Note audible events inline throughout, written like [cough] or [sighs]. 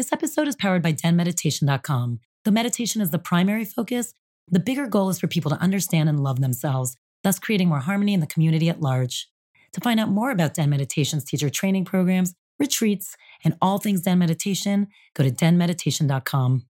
This episode is powered by denmeditation.com. The meditation is the primary focus. The bigger goal is for people to understand and love themselves, thus creating more harmony in the community at large. To find out more about Den Meditation's teacher training programs, retreats, and all things Den Meditation, go to denmeditation.com.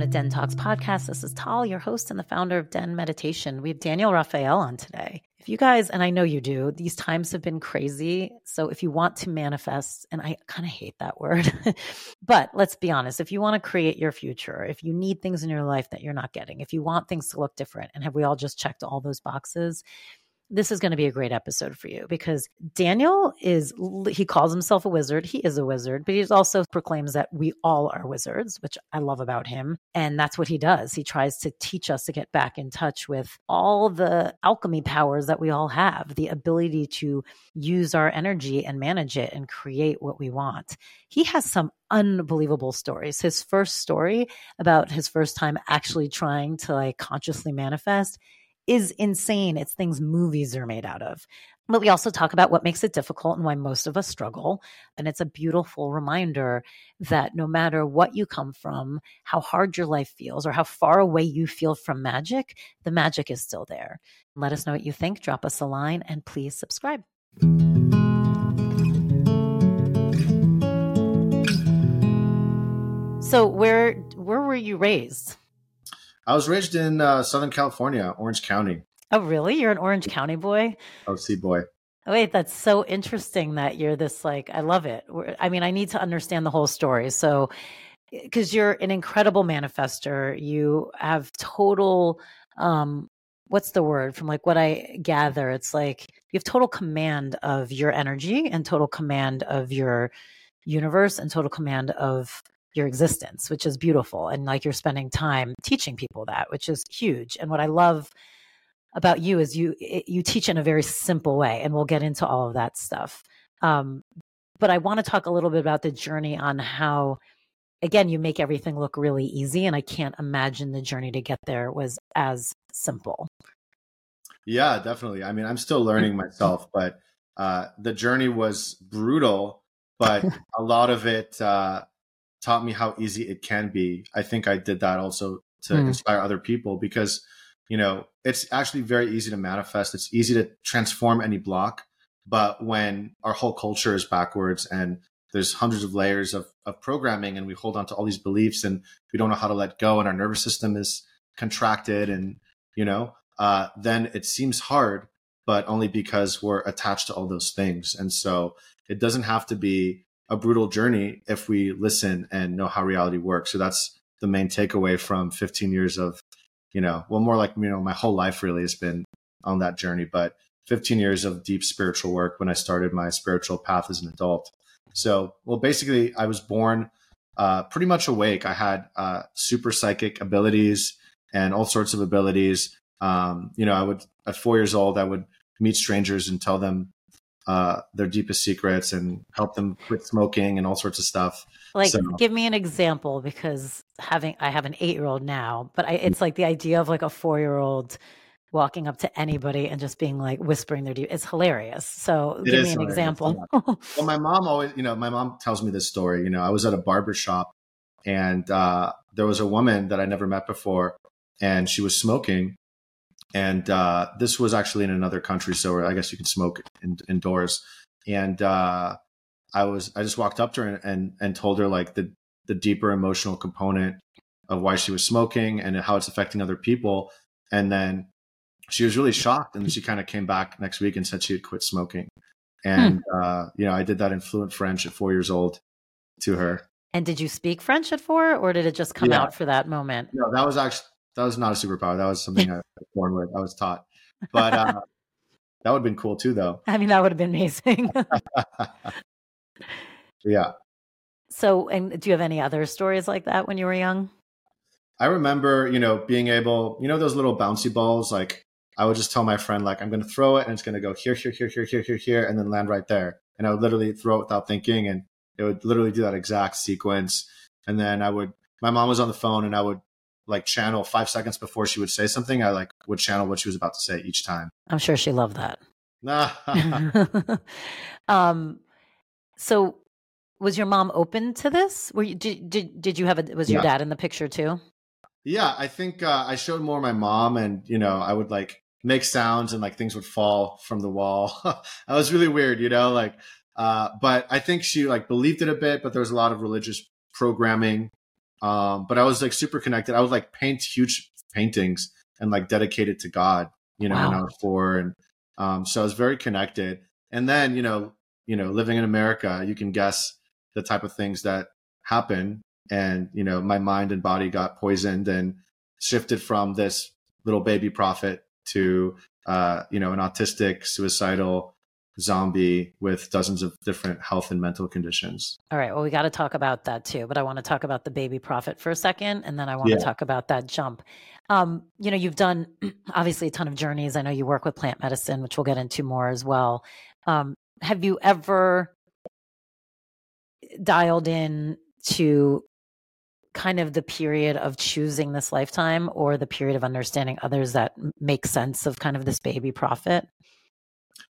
Welcome to Den Talks podcast. This is Tal, your host and the founder of Den Meditation. We have Daniel Raphael on today. If you guys, and I know you do, these times have been crazy. So if you want to manifest, and I kind of hate that word, [laughs] but let's be honest, if you want to create your future, if you need things in your life that you're not getting, if you want things to look different, and have we all just checked all those boxes? This is going to be a great episode for you because Daniel is, he calls himself a wizard. He is a wizard, but he also proclaims that we all are wizards, which I love about him. And that's what he does. He tries to teach us to get back in touch with all the alchemy powers that we all have, the ability to use our energy and manage it and create what we want. He has some unbelievable stories. His first story about his first time actually trying to like consciously manifest is insane. It's things movies are made out of. But we also talk about what makes it difficult and why most of us struggle. And it's a beautiful reminder that no matter what you come from, how hard your life feels, or how far away you feel from magic, the magic is still there. Let us know what you think. Drop us a line and please subscribe. So where where were you raised? I was raised in uh, Southern California, Orange County. Oh, really? You're an Orange County boy? OC boy. Oh, wait, that's so interesting that you're this like, I love it. I mean, I need to understand the whole story. So, because you're an incredible manifester, you have total, um, what's the word from like what I gather? It's like you have total command of your energy and total command of your universe and total command of your existence, which is beautiful. And like you're spending time teaching people that, which is huge. And what I love about you is you you teach in a very simple way, and we'll get into all of that stuff. Um, but I want to talk a little bit about the journey on how, again, you make everything look really easy, and I can't imagine the journey to get there was as simple. Yeah, definitely. I mean, I'm still learning myself, but uh, the journey was brutal, but [laughs] a lot of it uh, taught me how easy it can be. I think I did that also to mm. inspire other people because, you know, it's actually very easy to manifest. It's easy to transform any block. But when our whole culture is backwards and there's hundreds of layers of, of programming and we hold on to all these beliefs and we don't know how to let go and our nervous system is contracted and, you know, uh, then it seems hard, but only because we're attached to all those things. And so it doesn't have to be a brutal journey if we listen and know how reality works. So that's the main takeaway from 15 years of, you know, well, more like, you know, my whole life really has been on that journey, but 15 years of deep spiritual work when I started my spiritual path as an adult. So, well, basically, I was born uh, pretty much awake. I had uh, super psychic abilities and all sorts of abilities. Um, you know, I would, at four years old, I would meet strangers and tell them uh, their deepest secrets and help them quit smoking and all sorts of stuff. Like, so, give me an example because having I have an eight year old now, but I, it's like the idea of like a four year old walking up to anybody and just being like whispering their deep. It's hilarious. So give me an hilarious. example. well, my mom always, you know, my mom tells me this story. You know, I was at a barber shop and uh, there was a woman that I never met before, and she was smoking and uh, this was actually in another country, so I guess you can smoke in, indoors. And uh, I was I just walked up to her and, and, and told her like the the deeper emotional component of why she was smoking and how it's affecting other people. And then she was really shocked, and she kind of came back next week and said she had quit smoking. And hmm. uh, you know, I did that in fluent French at four years old to her. And did you speak French at four, or did it just come yeah. out for that moment? No, that was actually that was not a superpower. That was something [laughs] I was born with. I was taught. But uh, [laughs] that would have been cool too, though. I mean, that would have been amazing. [laughs] yeah. So, and do you have any other stories like that when you were young? I remember, you know, being able, you know, those little bouncy balls. Like, I would just tell my friend, like, I'm going to throw it, and it's going to go here, here, here, here, here, here, here, and then land right there. And I would literally throw it without thinking, and it would literally do that exact sequence. And then I would, my mom was on the phone, and I would like channel five seconds before she would say something. I like would channel what she was about to say each time. I'm sure she loved that. [laughs] [laughs] um, so was your mom open to this? Were you did did, did you have a was your yeah. dad in the picture too? Yeah, I think uh, I showed more my mom, and you know, I would like make sounds and like things would fall from the wall. [laughs] that was really weird, you know, like. Uh, but I think she like believed it a bit, but there was a lot of religious programming. Um, but I was like super connected. I would like paint huge paintings and like dedicate it to God, you know, wow. when I was four, and um, so I was very connected. And then, you know, you know, living in America, you can guess the type of things that happen and you know my mind and body got poisoned and shifted from this little baby prophet to uh, you know an autistic suicidal zombie with dozens of different health and mental conditions all right well we got to talk about that too but i want to talk about the baby prophet for a second and then i want yeah. to talk about that jump um, you know you've done [clears throat] obviously a ton of journeys i know you work with plant medicine which we'll get into more as well um, have you ever dialed in to kind of the period of choosing this lifetime or the period of understanding others that make sense of kind of this baby prophet?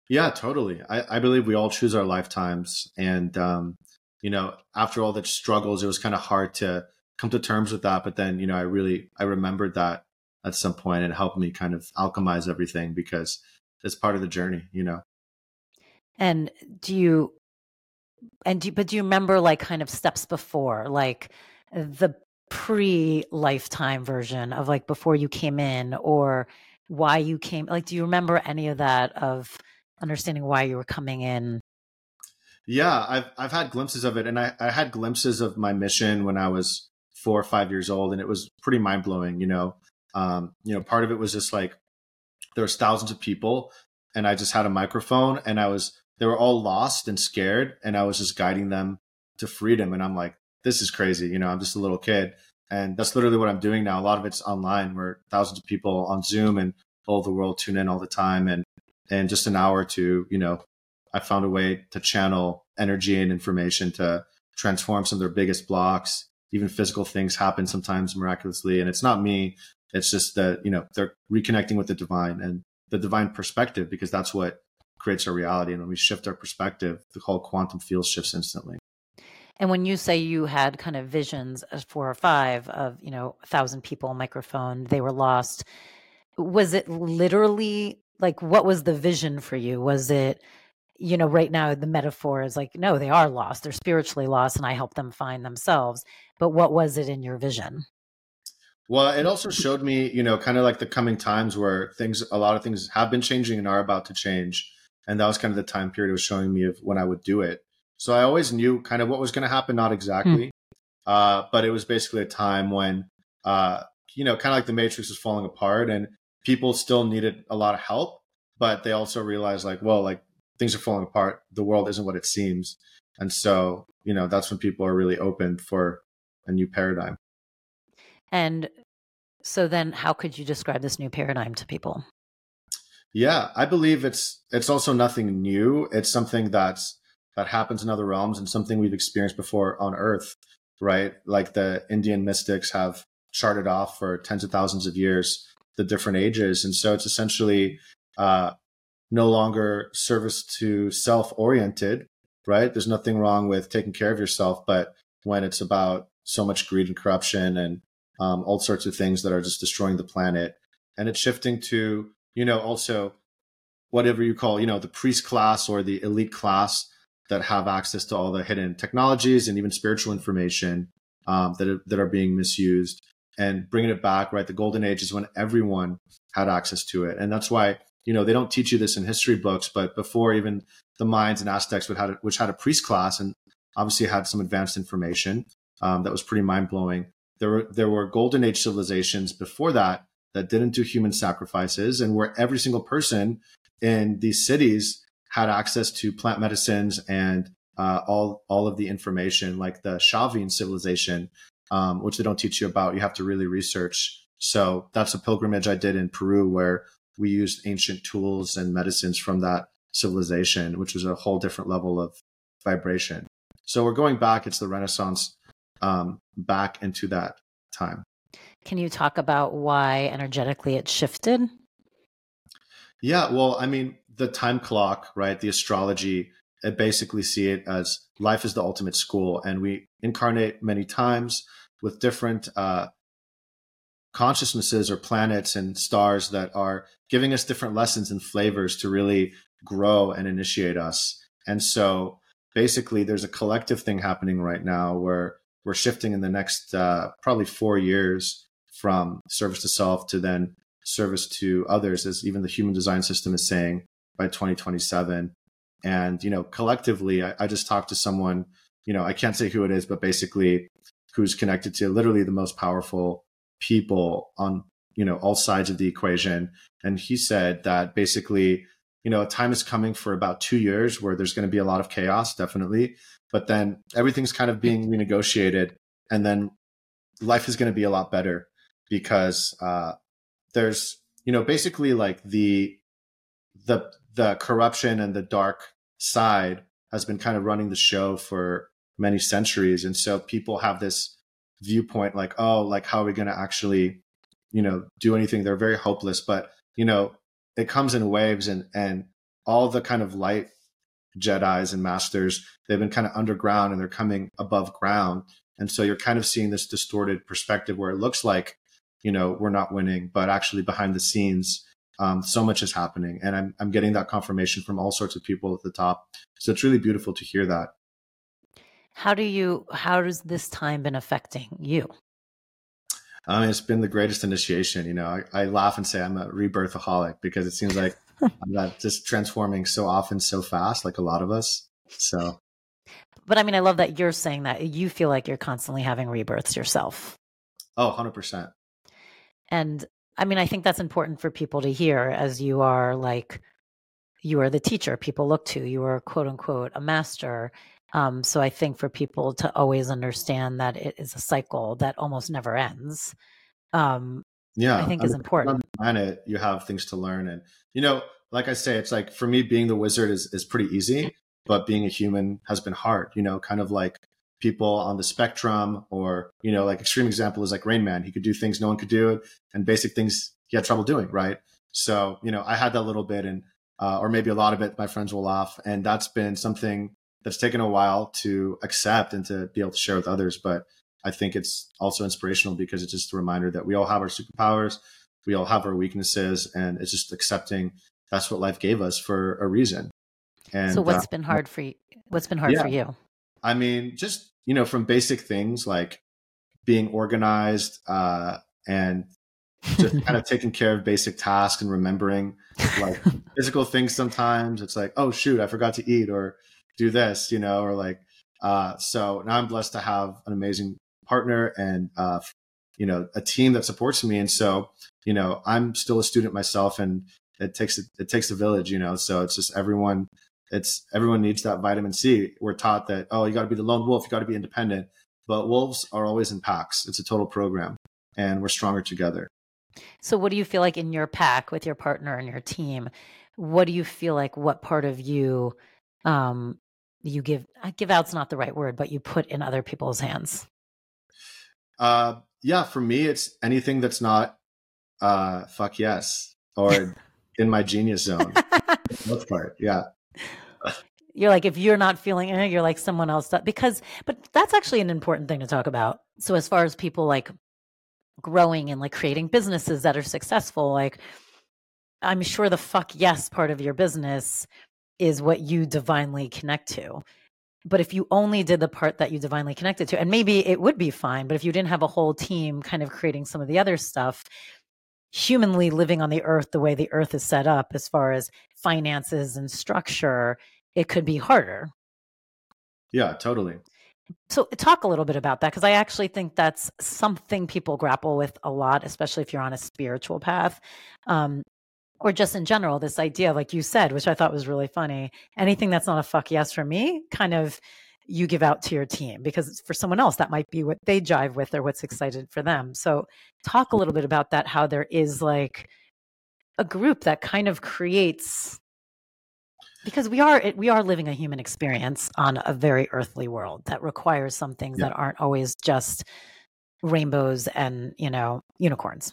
Yeah, totally. I, I believe we all choose our lifetimes. And, um, you know, after all the struggles, it was kind of hard to come to terms with that. But then, you know, I really, I remembered that at some point and helped me kind of alchemize everything because it's part of the journey, you know? And do you, and do, but do you remember like kind of steps before, like the pre lifetime version of like before you came in or why you came like do you remember any of that of understanding why you were coming in yeah i've i've had glimpses of it and i i had glimpses of my mission when i was four or five years old and it was pretty mind-blowing you know um you know part of it was just like there was thousands of people and i just had a microphone and i was they were all lost and scared and i was just guiding them to freedom and i'm like this is crazy. You know, I'm just a little kid. And that's literally what I'm doing now. A lot of it's online where thousands of people on Zoom and all the world tune in all the time. And, and just an hour to, you know, I found a way to channel energy and information to transform some of their biggest blocks. Even physical things happen sometimes miraculously. And it's not me. It's just that, you know, they're reconnecting with the divine and the divine perspective because that's what creates our reality. And when we shift our perspective, the whole quantum field shifts instantly. And when you say you had kind of visions as four or five of, you know, a thousand people, microphone, they were lost, was it literally like what was the vision for you? Was it, you know, right now the metaphor is like, no, they are lost. They're spiritually lost and I help them find themselves. But what was it in your vision? Well, it also showed me, you know, kind of like the coming times where things, a lot of things have been changing and are about to change. And that was kind of the time period it was showing me of when I would do it. So I always knew kind of what was going to happen, not exactly, mm. uh, but it was basically a time when, uh, you know, kind of like the Matrix was falling apart and people still needed a lot of help, but they also realized like, well, like things are falling apart. The world isn't what it seems. And so, you know, that's when people are really open for a new paradigm. And so then how could you describe this new paradigm to people? Yeah, I believe it's it's also nothing new. It's something that's that happens in other realms and something we've experienced before on Earth, right? Like the Indian mystics have charted off for tens of thousands of years the different ages. And so it's essentially uh, no longer service to self oriented, right? There's nothing wrong with taking care of yourself, but when it's about so much greed and corruption and um, all sorts of things that are just destroying the planet, and it's shifting to, you know, also whatever you call, you know, the priest class or the elite class that have access to all the hidden technologies and even spiritual information um, that, are, that are being misused and bringing it back, right? The golden age is when everyone had access to it. And that's why, you know, they don't teach you this in history books, but before even the Mayans and Aztecs, which had, which had a priest class and obviously had some advanced information um, that was pretty mind blowing. There were, there were golden age civilizations before that that didn't do human sacrifices and where every single person in these cities had access to plant medicines and uh, all all of the information, like the Chavín civilization, um, which they don't teach you about. You have to really research. So that's a pilgrimage I did in Peru, where we used ancient tools and medicines from that civilization, which was a whole different level of vibration. So we're going back. It's the Renaissance, um, back into that time. Can you talk about why energetically it shifted? Yeah, well, I mean, the time clock, right? The astrology, I basically see it as life is the ultimate school, and we incarnate many times with different uh, consciousnesses or planets and stars that are giving us different lessons and flavors to really grow and initiate us. And so, basically, there's a collective thing happening right now where we're shifting in the next uh, probably four years from service to self to then service to others, as even the human design system is saying by 2027. And, you know, collectively, I, I just talked to someone, you know, I can't say who it is, but basically who's connected to literally the most powerful people on, you know, all sides of the equation. And he said that basically, you know, a time is coming for about two years where there's going to be a lot of chaos, definitely. But then everything's kind of being renegotiated. And then life is going to be a lot better because uh, there's, you know, basically like the, the the corruption and the dark side has been kind of running the show for many centuries. And so people have this viewpoint like oh like how are we going to actually you know do anything? They're very hopeless. But you know it comes in waves and and all the kind of light jedis and masters they've been kind of underground and they're coming above ground. And so you're kind of seeing this distorted perspective where it looks like you know we're not winning but actually behind the scenes um, so much is happening, and I'm I'm getting that confirmation from all sorts of people at the top. So it's really beautiful to hear that. How do you? How has this time been affecting you? I mean, it's been the greatest initiation. You know, I, I laugh and say I'm a rebirthaholic because it seems like [laughs] I'm not just transforming so often, so fast, like a lot of us. So, but I mean, I love that you're saying that you feel like you're constantly having rebirths yourself. Oh, 100%. And I mean, I think that's important for people to hear as you are like, you are the teacher people look to, you are quote unquote a master. Um, so I think for people to always understand that it is a cycle that almost never ends. Um, yeah, I think I is important. On the planet, you have things to learn, and you know, like I say, it's like for me, being the wizard is is pretty easy, but being a human has been hard. You know, kind of like people on the spectrum or you know like extreme example is like rain man. He could do things no one could do and basic things he had trouble doing right? So you know i had that little bit and uh, or maybe a lot of it my friends will laugh. And that's been something that's taken a while to accept and to be able to share with others. But i think it's also inspirational because it's just a reminder that we all have our superpowers. We all have our weaknesses and it's just accepting that's what life gave us for a reason. And so what's uh, been hard for you what's been hard yeah. for you? I mean, just you know, from basic things like being organized uh, and just kind of [laughs] taking care of basic tasks and remembering like [laughs] physical things sometimes. It's like oh shoot i forgot to eat or do this you know or like uh, so now i'm blessed to have an amazing partner and uh, you know a team that supports me. And so you know i'm still a student myself and it takes it takes a village you know so it's just everyone it's everyone needs that vitamin C. We're taught that, oh, you got to be the lone wolf, you got to be independent. But wolves are always in packs. It's a total program, and we're stronger together. So, what do you feel like in your pack with your partner and your team? What do you feel like? What part of you um, you give? Give out's not the right word, but you put in other people's hands. Uh, yeah, for me, it's anything that's not uh, fuck yes or [laughs] in my genius zone. most part, yeah you're like if you're not feeling you're like someone else because but that's actually an important thing to talk about. So as far as people like growing and like creating businesses that are successful like i'm sure the fuck yes part of your business is what you divinely connect to. But if you only did the part that you divinely connected to and maybe it would be fine but if you didn't have a whole team kind of creating some of the other stuff humanly living on the earth the way the earth is set up as far as finances and structure it could be harder. Yeah totally. So talk a little bit about that because i actually think that's something people grapple with a lot especially if you're on a spiritual path um, or just in general this idea like you said which i thought was really funny anything that's not a fuck yes for me kind of you give out to your team because for someone else that might be what they jive with or what's excited for them so talk a mm-hmm. little bit about that how there is like a group that kind of creates because we are we are living a human experience on a very earthly world that requires some things yeah. that aren't always just rainbows and you know unicorns.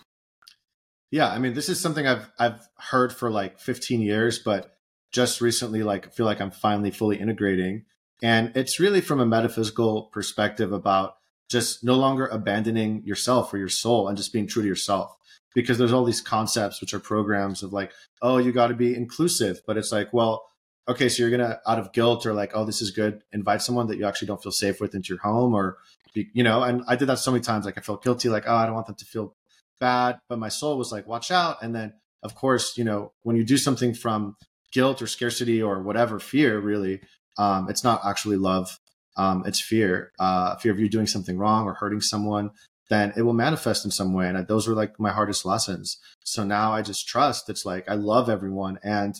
Yeah, I mean, this is something I've I've heard for like 15 years, but just recently, like, feel like I'm finally fully integrating. And it's really from a metaphysical perspective about just no longer abandoning yourself or your soul and just being true to yourself. Because there's all these concepts which are programs of like, oh, you got to be inclusive, but it's like, well, okay, so you're gonna out of guilt or like, oh, this is good, invite someone that you actually don't feel safe with into your home, or you know. And I did that so many times. Like I felt guilty, like, oh, I don't want them to feel bad, but my soul was like, watch out. And then, of course, you know, when you do something from guilt or scarcity or whatever fear, really, um, it's not actually love. Um, it's fear, uh, fear of you doing something wrong or hurting someone. Then it will manifest in some way, and those were like my hardest lessons. So now I just trust. It's like I love everyone, and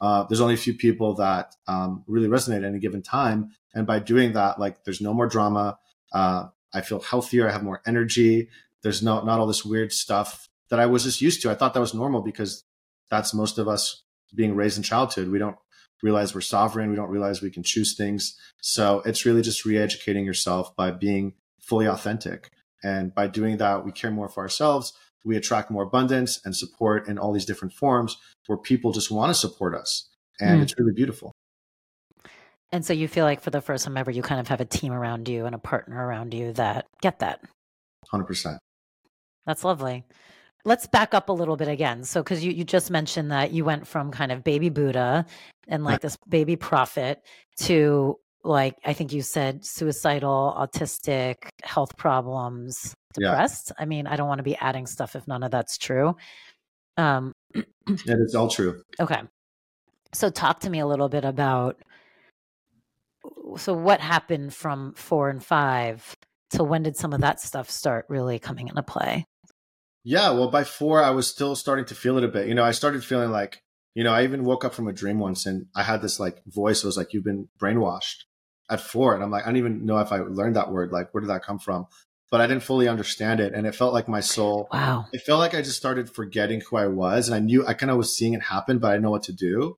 uh, there's only a few people that um, really resonate at any given time. And by doing that, like there's no more drama. Uh, I feel healthier. I have more energy. There's no not all this weird stuff that I was just used to. I thought that was normal because that's most of us being raised in childhood. We don't realize we're sovereign. We don't realize we can choose things. So it's really just re-educating yourself by being fully authentic. And by doing that, we care more for ourselves. We attract more abundance and support in all these different forms where people just want to support us. And mm. it's really beautiful. And so you feel like for the first time ever, you kind of have a team around you and a partner around you that get that. 100%. That's lovely. Let's back up a little bit again. So, because you, you just mentioned that you went from kind of baby Buddha and like right. this baby prophet to like, I think you said suicidal, autistic, health problems, depressed. Yeah. I mean, I don't want to be adding stuff if none of that's true. Um, [clears throat] it is all true. Okay. So, talk to me a little bit about so what happened from four and five to when did some of that stuff start really coming into play? Yeah, well, by four, I was still starting to feel it a bit. You know, I started feeling like, you know, I even woke up from a dream once and I had this like voice. It was like, you've been brainwashed at four. And I'm like, I don't even know if I learned that word. Like, where did that come from? But I didn't fully understand it. And it felt like my soul, wow. It felt like I just started forgetting who I was. And I knew I kind of was seeing it happen, but I didn't know what to do.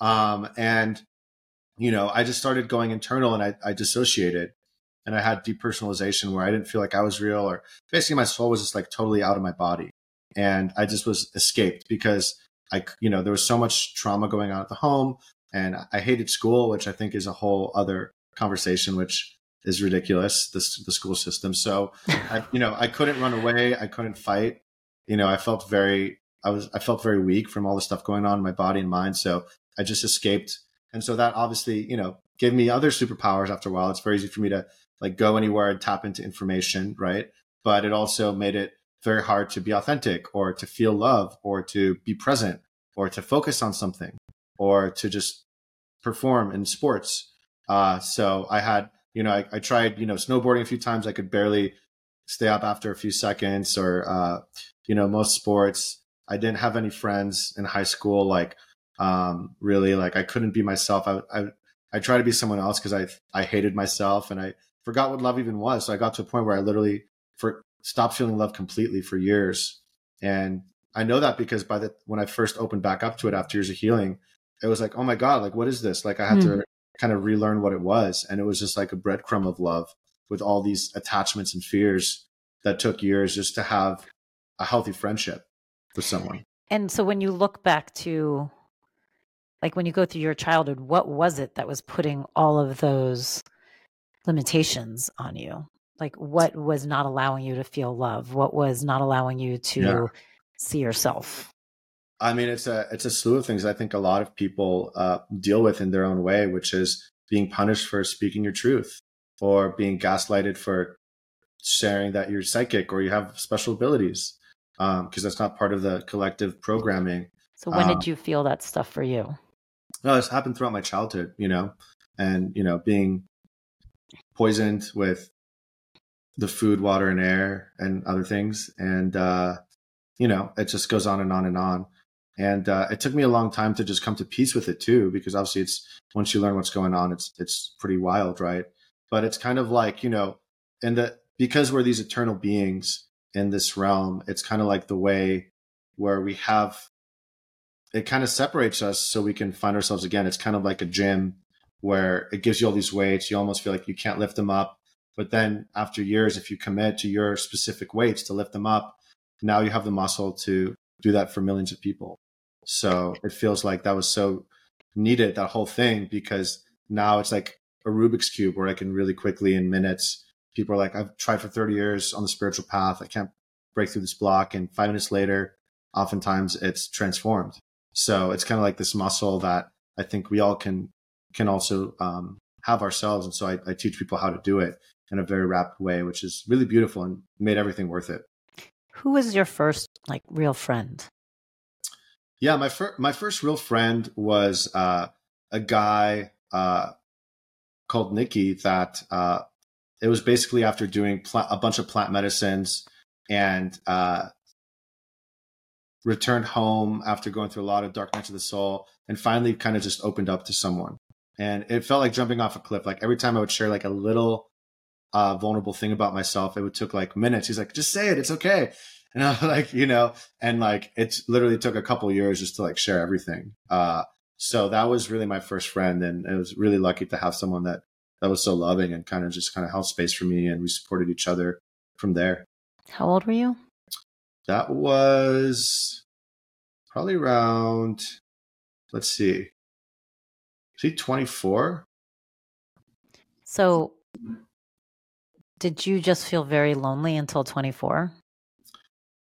Um, and, you know, I just started going internal and I, I dissociated and I had depersonalization where I didn't feel like I was real or basically my soul was just like totally out of my body. And I just was escaped because I, you know, there was so much trauma going on at the home and I hated school, which I think is a whole other conversation, which is ridiculous, the, the school system. So, I, you know, I couldn't run away. I couldn't fight. You know, I felt very, I was, I felt very weak from all the stuff going on in my body and mind. So I just escaped. And so that obviously, you know, gave me other superpowers after a while. It's very easy for me to like go anywhere and tap into information, right? But it also made it very hard to be authentic or to feel love or to be present or to focus on something or to just perform in sports. Uh, so I had, you know, I, I, tried, you know, snowboarding a few times. I could barely stay up after a few seconds or, uh, you know, most sports. I didn't have any friends in high school. Like, um, really, like I couldn't be myself. I, I, I tried to be someone else because I, I hated myself and I, forgot what love even was. So I got to a point where I literally for stopped feeling love completely for years. And I know that because by the when I first opened back up to it after years of healing, it was like, oh my God, like what is this? Like I had mm. to hmm. kind of relearn what it was. And it was just like a breadcrumb of love with all these attachments and fears that took years just to have a healthy friendship with someone. And so when you look back to like when you go through your childhood, what was it that was putting all of those limitations on you? Like what was not allowing you to feel love? What was not allowing you to yeah. see yourself? I mean, it's a it's a slew of things I think a lot of people uh, deal with in their own way, which is being punished for speaking your truth, or being gaslighted for sharing that you're psychic or you have special abilities, because um, that's not part of the collective programming. So when um, did you feel that stuff for you? No, this happened throughout my childhood, you know, and you know, being poisoned with the food, water, and air and other things. And, uh, you know, it just goes on and on and on. And uh, it took me a long time to just come to peace with it too, because obviously it's once you learn what's going on, it's it's pretty wild, right? But it's kind of like you know, and that because we're these eternal beings in this realm, it's kind of like the way where we have it kind of separates us so we can find ourselves again. It's kind of like a gym where it gives you all these weights. You almost feel like you can't lift them up, But then after years, if you commit to your specific weights to lift them up, now you have the muscle to do that for millions of people. So it feels like that was so needed, that whole thing, because now it's like a Rubik's Cube where I can really quickly in minutes, people are like, I've tried for 30 years on the spiritual path. I can't break through this block. And five minutes later, oftentimes it's transformed. So it's kind of like this muscle that I think we all can can also um, have ourselves. And so I, I teach people how to do it in a very rapid way, which is really beautiful and made everything worth it. Who was your first like real friend? Yeah, my first my first real friend was uh, a guy uh, called Nikki. That uh, it was basically after doing pl- a bunch of plant medicines and uh, returned home after going through a lot of dark nights of the soul, and finally kind of just opened up to someone. And it felt like jumping off a cliff. Like every time I would share like a little uh, vulnerable thing about myself, it would took like minutes. He's like, just say it, it's okay. And I was [laughs] like, you know, and like it literally took a couple years just to like share everything. Uh, so that was really my first friend, and it was really lucky to have someone that that was so loving and kind of just kind of held space for me, and we supported each other from there. How old were you? That was probably around. Let's see. See, twenty four. So, did you just feel very lonely until twenty four?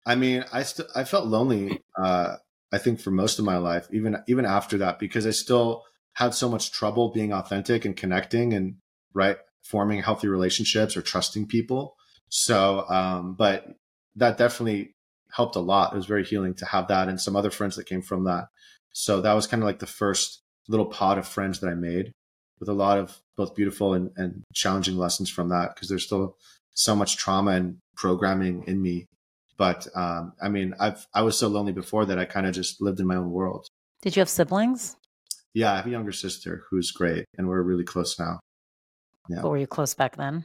I mean, I still I felt lonely. Uh, I think for most of my life, even even after that, because I still had so much trouble being authentic and connecting and right forming healthy relationships or trusting people. So, um, but that definitely helped a lot. It was very healing to have that and some other friends that came from that. So that was kind of like the first little pod of friends that I made with a lot of both beautiful and, and challenging lessons from that because there's still so much trauma and programming in me but um, I mean, I've I was so lonely before that I kind of just lived in my own world. Did you have siblings? Yeah, I have a younger sister who's great, and we're really close now. Yeah. But were you close back then?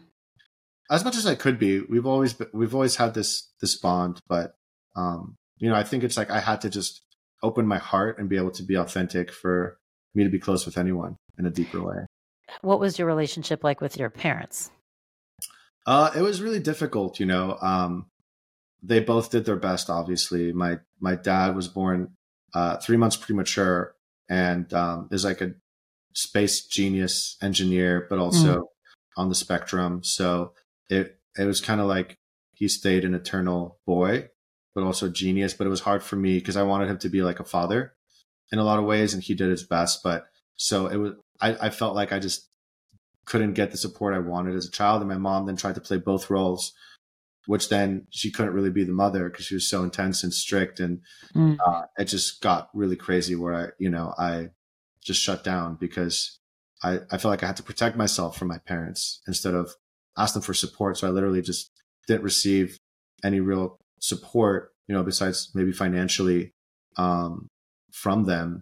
As much as I could be. We've always been, we've always had this this bond, but um, you know, I think it's like I had to just open my heart and be able to be authentic for me to be close with anyone in a deeper way. What was your relationship like with your parents? Uh, it was really difficult, you know. Um, they both did their best. Obviously, my my dad was born uh, three months premature and um, is like a space genius engineer, but also mm. on the spectrum. So it it was kind of like he stayed an eternal boy, but also genius. But it was hard for me because I wanted him to be like a father in a lot of ways, and he did his best. But so it was. I, I felt like I just couldn't get the support I wanted as a child, and my mom then tried to play both roles which then she couldn't really be the mother because she was so intense and strict and mm. uh, it just got really crazy where i you know i just shut down because i i felt like i had to protect myself from my parents instead of ask them for support so i literally just didn't receive any real support you know besides maybe financially um, from them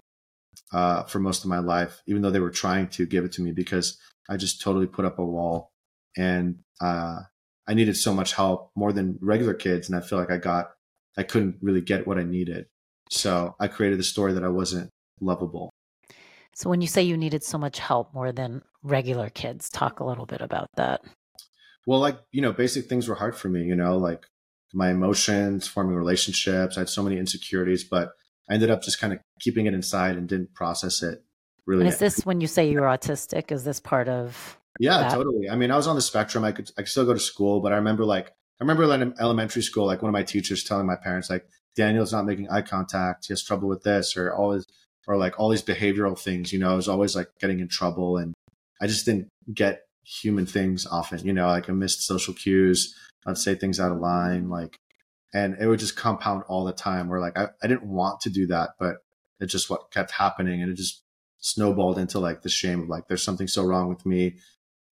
uh, for most of my life even though they were trying to give it to me because i just totally put up a wall and uh, I needed so much help more than regular kids. And I feel like I got, I couldn't really get what I needed. So I created a story that I wasn't lovable. So when you say you needed so much help more than regular kids, talk a little bit about that. Well, like, you know, basic things were hard for me, you know, like my emotions, forming relationships. I had so many insecurities, but I ended up just kind of keeping it inside and didn't process it really. And is this when you say you're autistic? Is this part of yeah, that. totally. I mean, I was on the spectrum. I could I could still go to school, but I remember like I remember in elementary school, like one of my teachers telling my parents like Daniel's not making eye contact. He has trouble with this, or always or like all these behavioral things. You know, I was always like getting in trouble, and I just didn't get human things often. You know, like I missed social cues. I'd say things out of line, like, and it would just compound all the time. Where like I, I didn't want to do that, but it's just what kept happening, and it just snowballed into like the shame of like there's something so wrong with me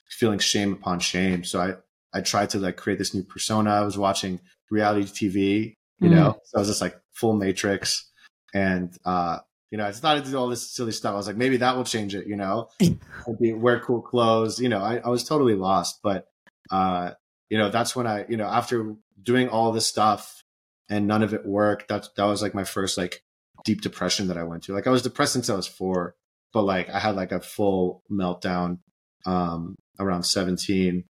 feeling shame upon shame. So I, I tried to like create this new persona. I was watching reality TV, you mm. know, so I was just like full matrix and, uh, you know, I started to do all this silly stuff. I was like, maybe that will change it, you know, [laughs] be, wear cool clothes. You know, I, I was totally lost, but, uh, you know, that's when I, you know, after doing all this stuff and none of it worked, that, that was like my first like deep depression that I went to. Like I was depressed since I was four, but like I had like a full meltdown, um, around 17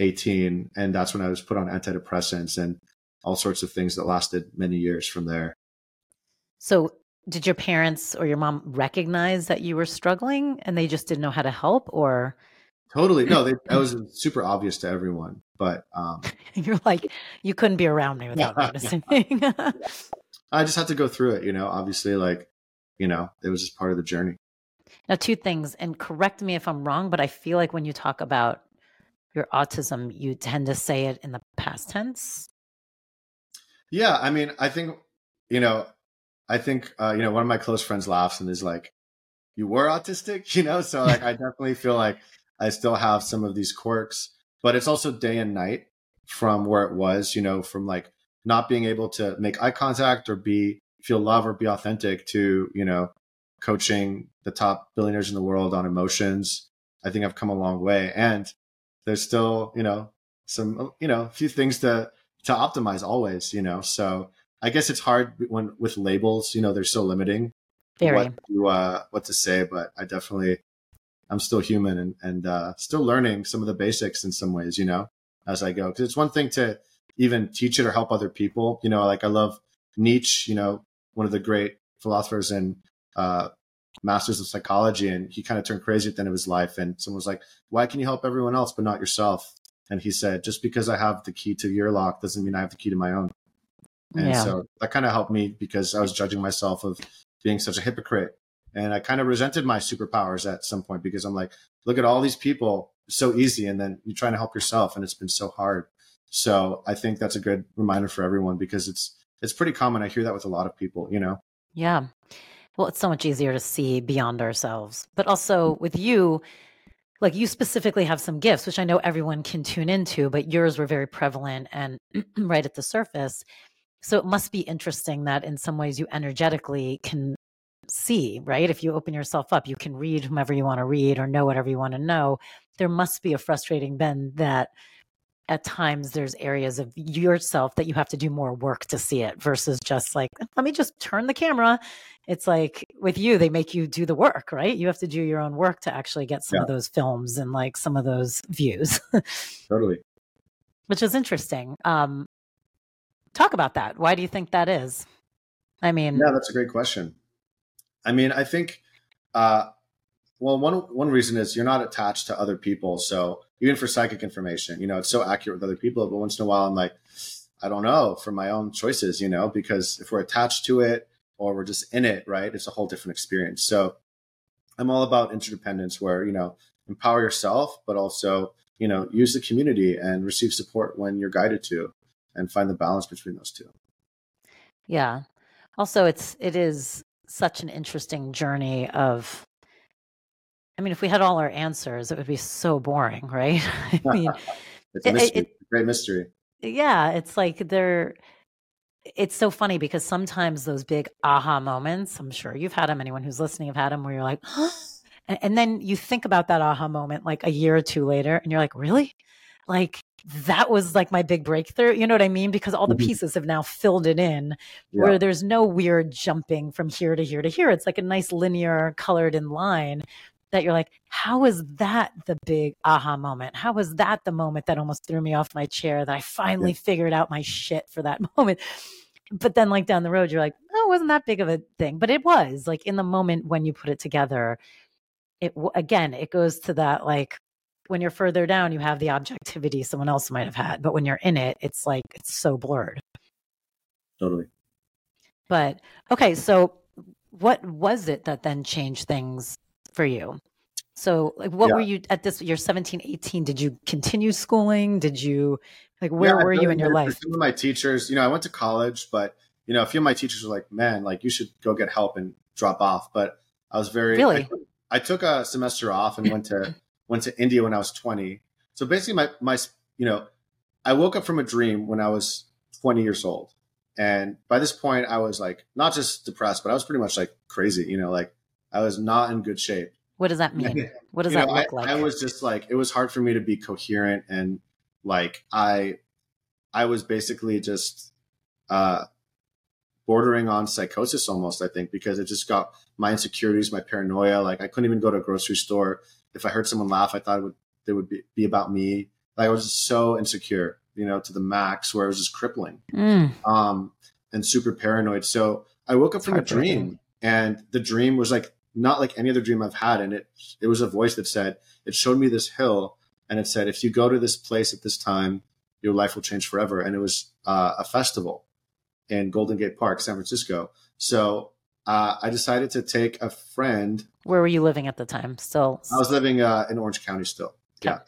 18. And that's when I was put on antidepressants and all sorts of things that lasted many years from there. So, did your parents or your mom recognize that you were struggling and they just didn't know how to help or? Totally. No, they, that was [laughs] super obvious to everyone. But um, [laughs] you're like, you couldn't be around me without noticing. [laughs] I just had to go through it, you know, obviously, like, you know, it was just part of the journey. Now, two things, and correct me if I'm wrong, but I feel like when you talk about your autism, you tend to say it in the past tense. Yeah. I mean, I think, you know, I think, uh, you know, one of my close friends laughs and is like, you were autistic, you know? So, like, I definitely feel like I still have some of these quirks, but it's also day and night from where it was, you know, from like not being able to make eye contact or be, feel love or be authentic to, you know, coaching the top billionaires in the world on emotions. I think I've come a long way and there's still, you know, some, you know, a few things to, to optimize always, you know, so I guess it's hard when with labels, you know, they're so limiting Very. what to, uh, what to say, but I definitely, I'm still human and, and, uh, still learning some of the basics in some ways, you know, as I go. Cause it's one thing to even teach it or help other people, you know, like I love Nietzsche, you know, one of the great philosophers and uh, masters of psychology, and he kind of turned crazy at the end of his life. And someone was like, "Why can you help everyone else but not yourself?" And he said, "Just because I have the key to your lock doesn't mean I have the key to my own." And yeah. so that kind of helped me because I was judging myself of being such a hypocrite. And I kind of resented my superpowers at some point because I'm like, look at all these people, so easy. And then you're trying to help yourself and it's been so hard. So I think that's a good reminder for everyone because it's, it's pretty common. I hear that with a lot of people, you know? Yeah. Well, it's so much easier to see beyond ourselves. But also mm. with you, like you specifically have some gifts, which I know everyone can tune into, but yours were very prevalent and [clears throat] right at the surface. So it must be interesting that in some ways you energetically can see, right? If you open yourself up, you can read whomever you want to read or know whatever you want to know. There must be a frustrating bend that at times there's areas of yourself that you have to do more work to see it versus just like let me just turn the camera. It's like with you they make you do the work right? You have to do your own work to actually get some yeah. of those films and like some of those views. [laughs] Totally. Which is interesting um talk about that. Why do you think that is? I mean yeah that's a great question i mean i think uh well one one reason is you're not attached to other people so even for psychic information. You know, it's so accurate with other people, but once in a while I'm like, I don't know for my own choices, you know, because if we're attached to it or we're just in it, right, it's a whole different experience. So I'm all about interdependence where, you know, empower yourself, but also, you know, use the community and receive support when you're guided to and find the balance between those two. Yeah. Also, it's, it is such an interesting journey of I mean, if we had all our answers, it would be so boring, right? [laughs] I [laughs] mean, it's a mystery. It, it, great mystery. Yeah, it's like they're. It's so funny because sometimes those big aha moments, I'm sure you've had them. Anyone who's listening have had them where you're like, [gasps] huh? and, and then you think about that aha moment like a year or two later, and you're like, really? Like that was like my big breakthrough. You know what I mean? Because all the mm-hmm. pieces have now filled it in yeah. where there's no weird jumping from here to here to here. It's like a nice linear colored in line that you're like, how is that the big aha moment? How was that the moment that almost threw me off my chair that I finally yeah. figured out my shit for that [laughs] moment? But then, like down the road, you're like, oh, it wasn't that big of a thing. But it was like in the moment when you put it together, it again, it goes to that like when you're further down, you have the objectivity someone else might have had. But when you're in it, it's like it's so blurred. Totally. But okay, so what was it that then changed things for you. So like what yeah. were you at this you're 17, 18? Did you continue schooling? Did you like where yeah, were you in your life? Some of my teachers, you know, I went to college, but you know, a few of my teachers were like, Man, like you should go get help and drop off. But I was very really I, I took a semester off and went to went to India when I was 20. So basically my my you know, I woke up from a dream when I was 20 years old. And by this point I was like not just depressed, but I was pretty much like crazy, you know, like I was not in good shape. What does that mean? [laughs] What does that know, look I, like? I was just like, it was hard for me to be coherent and like I, I was basically just uh, bordering on psychosis almost. I think because it just got my insecurities, my paranoia. Like I couldn't even go to a grocery store. If I heard someone laugh, I thought it would it would be, be about me. Like I was just so insecure, you know, to the max where I was just crippling. Mm. Um, and super paranoid. So I woke up It's from a dream and the dream was like not like any other dream I've had. And it it was a voice that said, it showed me this hill and it said, if you go to this place at this time, your life will change forever. And it was uh, a festival in Golden Gate Park, San Francisco. So uh, I decided to take a friend. Where were you living at the time? Still, I was living uh, in Orange County still. Okay. Yeah.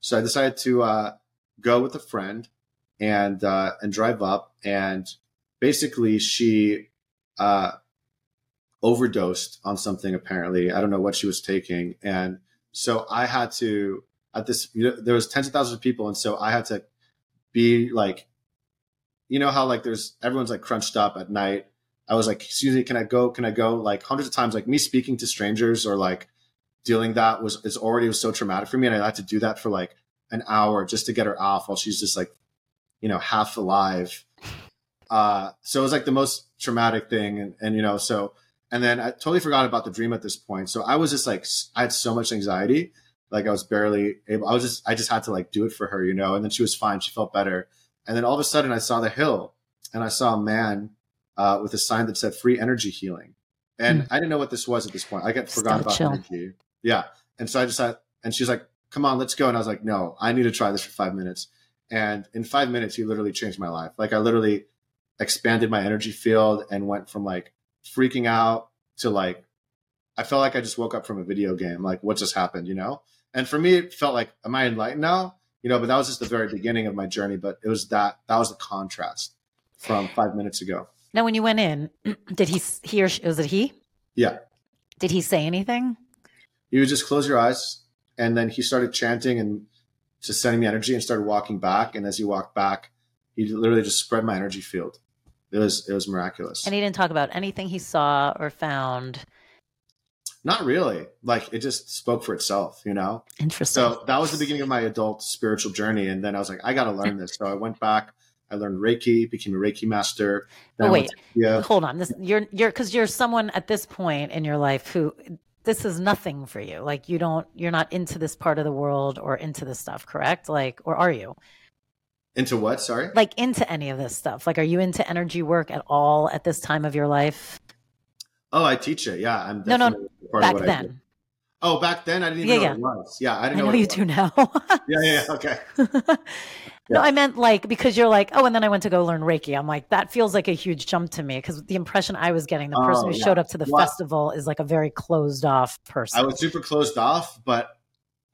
So I decided to uh, go with a friend and uh, and drive up. And basically, she uh, overdosed on something. Apparently, I don't know what she was taking, and so I had to at this. You know, there was tens of thousands of people, and so I had to be like, you know how like there's everyone's like crunched up at night. I was like, excuse me, can I go? Can I go? Like hundreds of times, like me speaking to strangers or like dealing that was is already was so traumatic for me, and I had to do that for like an hour just to get her off while she's just like, you know, half alive. Uh, so it was like the most traumatic thing, and and you know, so and then I totally forgot about the dream at this point. So I was just like, I had so much anxiety, like I was barely able. I was just, I just had to like do it for her, you know. And then she was fine; she felt better. And then all of a sudden, I saw the hill, and I saw a man uh, with a sign that said "Free Energy Healing," and Hmm. I didn't know what this was at this point. I got Just forgot about chill. energy. Yeah, and so I just had, and she's like, "Come on, let's go." And I was like, "No, I need to try this for five minutes." And in five minutes, he literally changed my life. Like I literally expanded my energy field and went from like freaking out to like I felt like I just woke up from a video game. Like what just happened, you know? And for me, it felt like, am I enlightened now? You know, but that was just the very beginning of my journey. But it was that that was the contrast from five minutes ago. Now when you went in, [clears throat] did he he or she, was it he? Yeah. Did he say anything? You would just close your eyes and then he started chanting and just sending me energy and started walking back. And as he walked back, he literally just spread my energy field. It was it was miraculous. And he didn't talk about anything he saw or found. Not really. Like it just spoke for itself, you know? Interesting. So that was the beginning of my adult spiritual journey. And then I was like, I got to learn this. So I went back, I learned Reiki, became a Reiki master. Oh, wait. India. Hold on. This you're you're because you're someone at this point in your life who this is nothing for you. Like you don't you're not into this part of the world or into this stuff, correct? Like or are you? Into what? Sorry. Like into any of this stuff? Like are you into energy work at all at this time of your life? Oh, I teach it. Yeah. I'm No, no, part Back of what I then. Oh, back then I didn't Yeah, know yeah. what it was. Yeah. I I didn't know, know what you do now. Yeah, yeah, [laughs] [laughs] yeah. No, I meant like because you're like, oh, and then I went to go learn Reiki. I'm like, that feels like a huge jump to me because the impression I was getting, the oh, person Oh, who yeah. showed up to the Well, festival is like a very closed off person. I was super closed off, but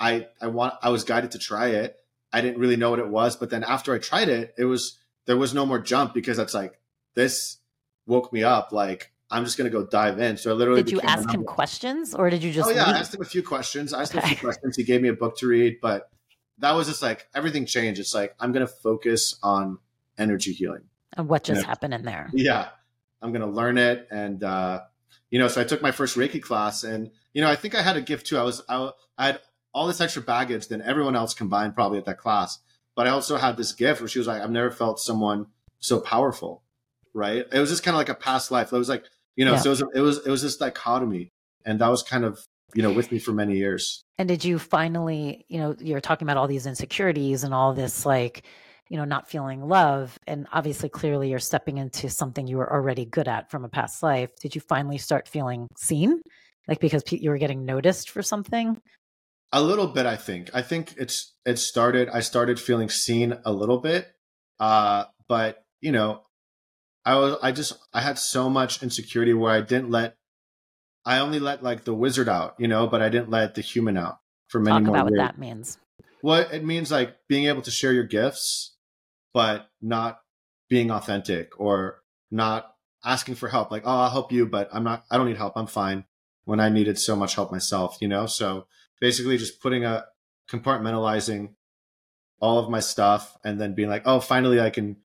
I I want I was guided to try it. I didn't really know what it was, but then after I tried it, it was there was no more jump because it's like this woke me up. Like I'm just gonna go dive in. So I literally did you ask him questions or did you just oh yeah, I asked him a few questions. I asked him a few questions. He gave me a book to read, but that was just like everything changed. It's like I'm gonna focus on energy healing. and what just Yeah. happened in there? Yeah, I'm gonna learn it, and uh, you know, so I took my first Reiki class, and you know, I think I had a gift too. I was I, I had all this extra baggage than everyone else combined probably at that class, but I also had this gift where she was like, I've never felt someone so powerful, right? It was just kind of like a past life. It was like you know, Yeah. so it was it was it was this dichotomy, and that was kind of you know with me for many years. And did you finally, you know, you're talking about all these insecurities and all this like, you know, not feeling love. And obviously, clearly, you're stepping into something you were already good at from a past life. Did you finally start feeling seen? Like because you were getting noticed for something? A little bit, I think. I think it's it started. I started feeling seen a little bit, uh, but you know, I was I just I had so much insecurity where I didn't let. I only let like the wizard out, you know, but I didn't let the human out for many Talk more about what years. that means. What it means, like being able to share your gifts, but not being authentic or not asking for help. Like, oh, I'll help you, but I'm not. I don't need help. I'm fine. When I needed so much help myself, you know. So basically, just putting a compartmentalizing all of my stuff, and then being like, oh, finally, I can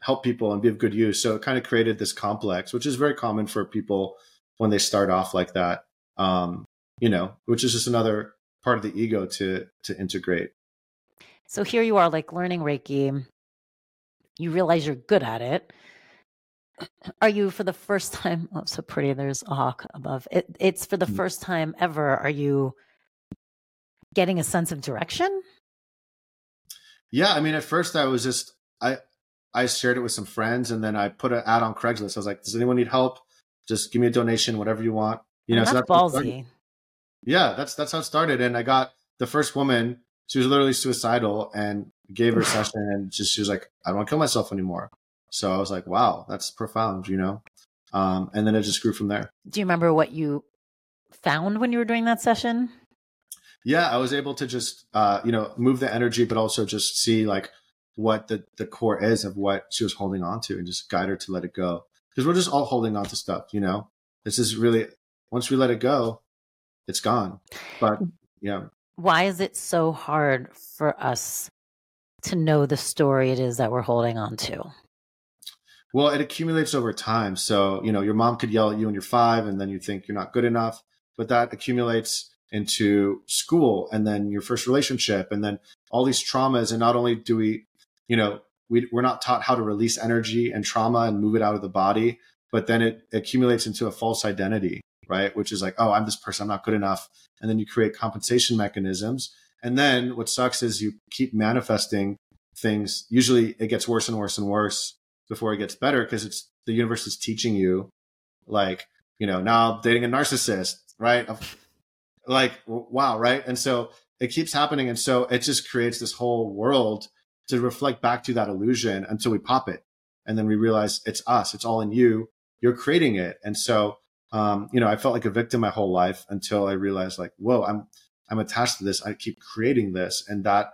help people and be of good use. So it kind of created this complex, which is very common for people when they start off like that. Um, you know, which is just another part of the ego to to integrate. So here you are, like learning Reiki. You realize you're good at it. Are you for the first time? [laughs] Oh, so pretty. There's a hawk above. It, it's for the Mm. first time ever. Are you getting a sense of direction? Yeah, I mean, at first I was just I I shared it with some friends, and then I put an ad on Craigslist. I was like, "Does anyone need help? Just give me a donation, whatever you want." You know, that's, so that's ballsy. Yeah, that's that's how it started, and I got the first woman. She was literally suicidal, and gave her [sighs] session, and just she was like, "I don't want to kill myself anymore." So I was like, "Wow, that's profound," you know. Um, and then it just grew from there. Do you remember what you found when you were doing that session? Yeah, I was able to just uh, you know move the energy, but also just see like what the the core is of what she was holding on to, and just guide her to let it go. Because we're just all holding on to stuff, you know. This is really once we let it go, it's gone. But yeah, why is it so hard for us to know the story it is that we're holding on to? Well, it accumulates over time. So, you know, your mom could yell at you when you're five and then you think you're not good enough, but that accumulates into school and then your first relationship and then all these traumas. And not only do we, you know, we, we're not taught how to release energy and trauma and move it out of the body, but then it accumulates into a false identity, right? Which is like, oh, I'm this person, I'm not good enough. And then you create compensation mechanisms. And then what sucks is you keep manifesting things. Usually it gets worse and worse and worse before it gets better because it's the universe is teaching you, like, you know, now dating a narcissist, right? like wow right and so it keeps happening and so it just creates this whole world to reflect back to that illusion until we pop it. And then we realize it's us it's all in you. You're creating it. And so um, you know i felt like a victim my whole life until i realized like whoa i'm i'm attached to this. I keep creating this. And that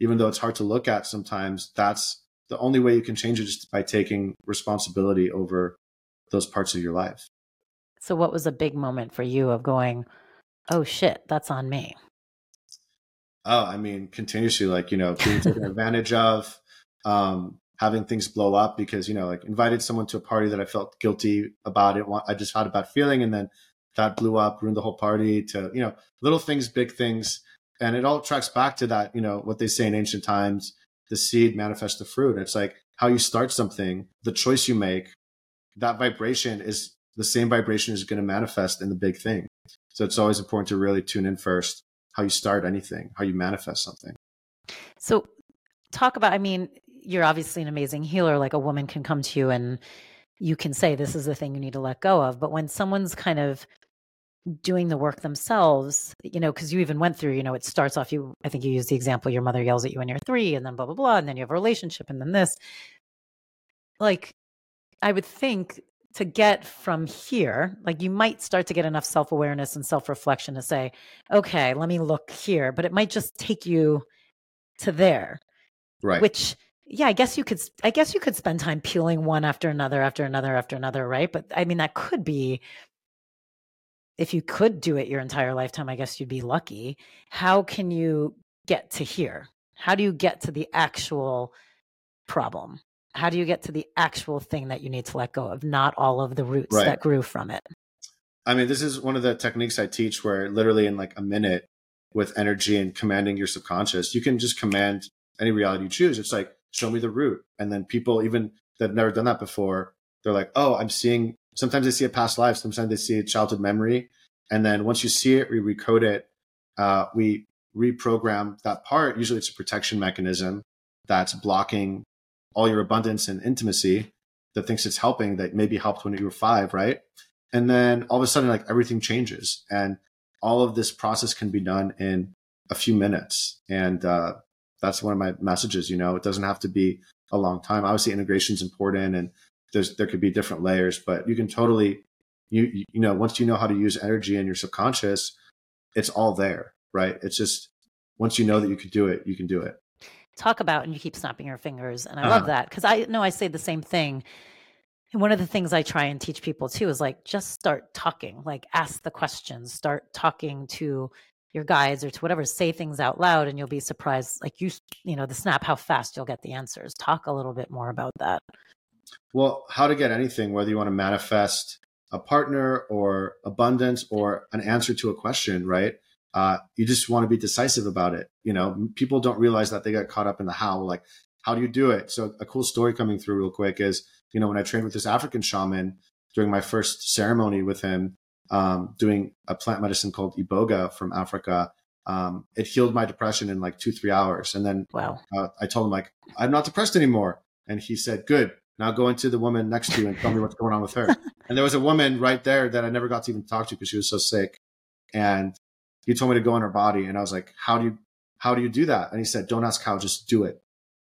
even though it's hard to look at sometimes that's the only way you can change it is by taking responsibility over those parts of your life. So what was a big moment for you of going oh shit, that's on me. Oh, I mean, continuously, like, you know, being taken advantage of, um, having things blow up because, you know, like invited someone to a party that I felt guilty about it. I just had a bad feeling. And then that blew up, ruined the whole party to, you know, little things, big things. And it all tracks back to that, you know, what they say in ancient times, the seed manifests the fruit. It's like how you start something, the choice you make, that vibration is the same vibration is going to manifest in the big thing. So it's always important to really tune in first how you start anything, how you manifest something. So talk about, I mean, you're obviously an amazing healer. Like a woman can come to you and you can say, this is the thing you need to let go of. But when someone's kind of doing the work themselves, you know, because you even went through, you know, it starts off, you, I think you used the example, your mother yells at you when you're three, and then blah, blah, blah. And then you have a relationship, and then this. Like, I would think to get from here, like you might start to get enough self awareness and self reflection to say, okay, let me look here, but it might just take you to there. Right. Which, yeah, I guess you could, I guess you could spend time peeling one after another, after another, after another, right? But I mean, that could be, if you could do it your entire lifetime, I guess you'd be lucky. How can you get to here? How do you get to the actual problem? How do you get to the actual thing that you need to let go of, not all of the roots right. that grew from it? I mean, this is one of the techniques I teach where literally in like a minute with energy and commanding your subconscious, you can just command any reality you choose. It's like, show me the root. And then people, even that have never done that before, they're like, oh, I'm seeing, sometimes they see a past life, sometimes they see a childhood memory. And then once you see it, we recode it, uh, we reprogram that part. Usually it's a protection mechanism that's blocking all your abundance and intimacy that thinks it's helping that maybe helped when you were five, right? And then all of a sudden, like everything changes, and all of this process can be done in a few minutes. And uh, that's one of my messages. You know, it doesn't have to be a long time. Obviously, integration is important, and there's there could be different layers, but you can totally, you you know, once you know how to use energy in your subconscious, it's all there, right? It's just once you know that you could do it, you can do it talk about and you keep snapping your fingers and i uh-huh. love that because i know i say the same thing. And one of the things i try and teach people too is like just start talking like ask the questions start talking to your guides or to whatever say things out loud and you'll be surprised like you you know the snap how fast you'll get the answers. Talk a little bit more about that. Well how to get anything whether you want to manifest a partner or abundance or an answer to a question right uh, you just want to be decisive about it. You know, people don't realize that they got caught up in the how, like, how do you do it? So a cool story coming through real quick is, you know, when I trained with this African shaman during my first ceremony with him, um, doing a plant medicine called iboga from Africa, um, it healed my depression in like two three hours. And then wow, uh, I told him like I'm not depressed anymore, and he said, "Good." Now go into the woman next to you and tell me what's going on with her. [laughs] and there was a woman right there that I never got to even talk to because she was so sick. And he told me to go in her body, and I was like, "How do you how do you do that?" And he said, "Don't ask how, just do it."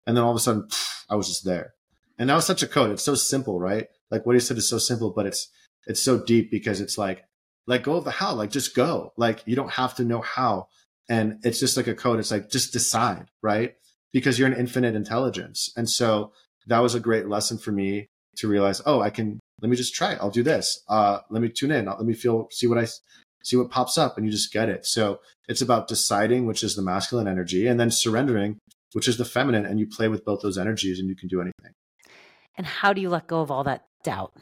And then all of a sudden, pff, I was just there. And that was such a code. It's so simple, right? Like what he said is so simple, but it's it's so deep because it's like let go of the how, like just go. Like you don't have to know how. And it's just like a code. It's like just decide, right? Because you're an infinite intelligence. And so that was a great lesson for me to realize, oh, I can let me just try it. I'll do this. Uh, let me tune in. Let me feel, see what I see what pops up, and you just get it. So it's about deciding, which is the masculine energy, and then surrendering, which is the feminine, and you play with both those energies, and you can do anything. And how do you let go of all that doubt?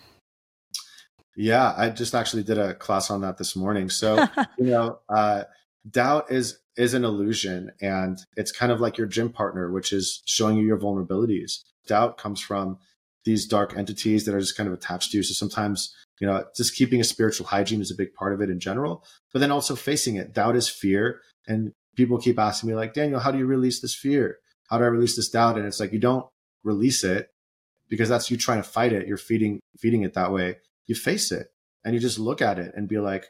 Yeah, I just actually did a class on that this morning. So, [laughs] you know, uh, doubt is is an illusion and it's kind of like your gym partner, which is showing you your vulnerabilities. Doubt comes from these dark entities that are just kind of attached to you. So sometimes, you know, just keeping a spiritual hygiene is a big part of it in general, but then also facing it. Doubt is fear. And people keep asking me, like, Daniel, how do you release this fear? How do I release this doubt? And it's like, you don't release it because that's you trying to fight it. You're feeding, feeding it that way. You face it and you just look at it and be like,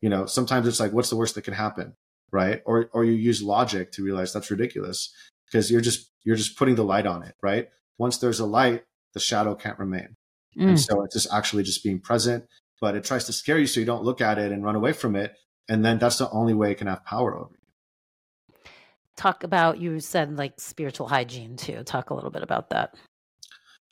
you know, sometimes it's like, what's the worst that can happen? Right. Or, or you use logic to realize that's ridiculous because you're just, you're just putting the light on it. Right. Once there's a light, the shadow can't remain. Mm. And so it's just actually just being present, but it tries to scare you so you don't look at it and run away from it. And then that's the only way it can have power over you. Talk about, you said like spiritual hygiene too. Talk a little bit about that.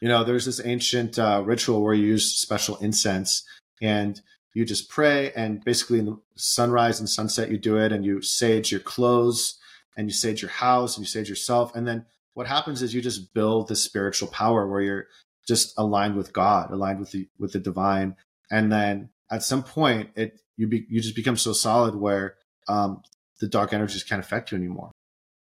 You know, there's this ancient uh, ritual where you use special incense and you just pray and basically in the sunrise and sunset you do it and you sage your clothes and you sage your house and you sage yourself and then what happens is you just build the spiritual power where you're just aligned with God, aligned with the with the divine, and then at some point it you be, you just become so solid where um, the dark energies can't affect you anymore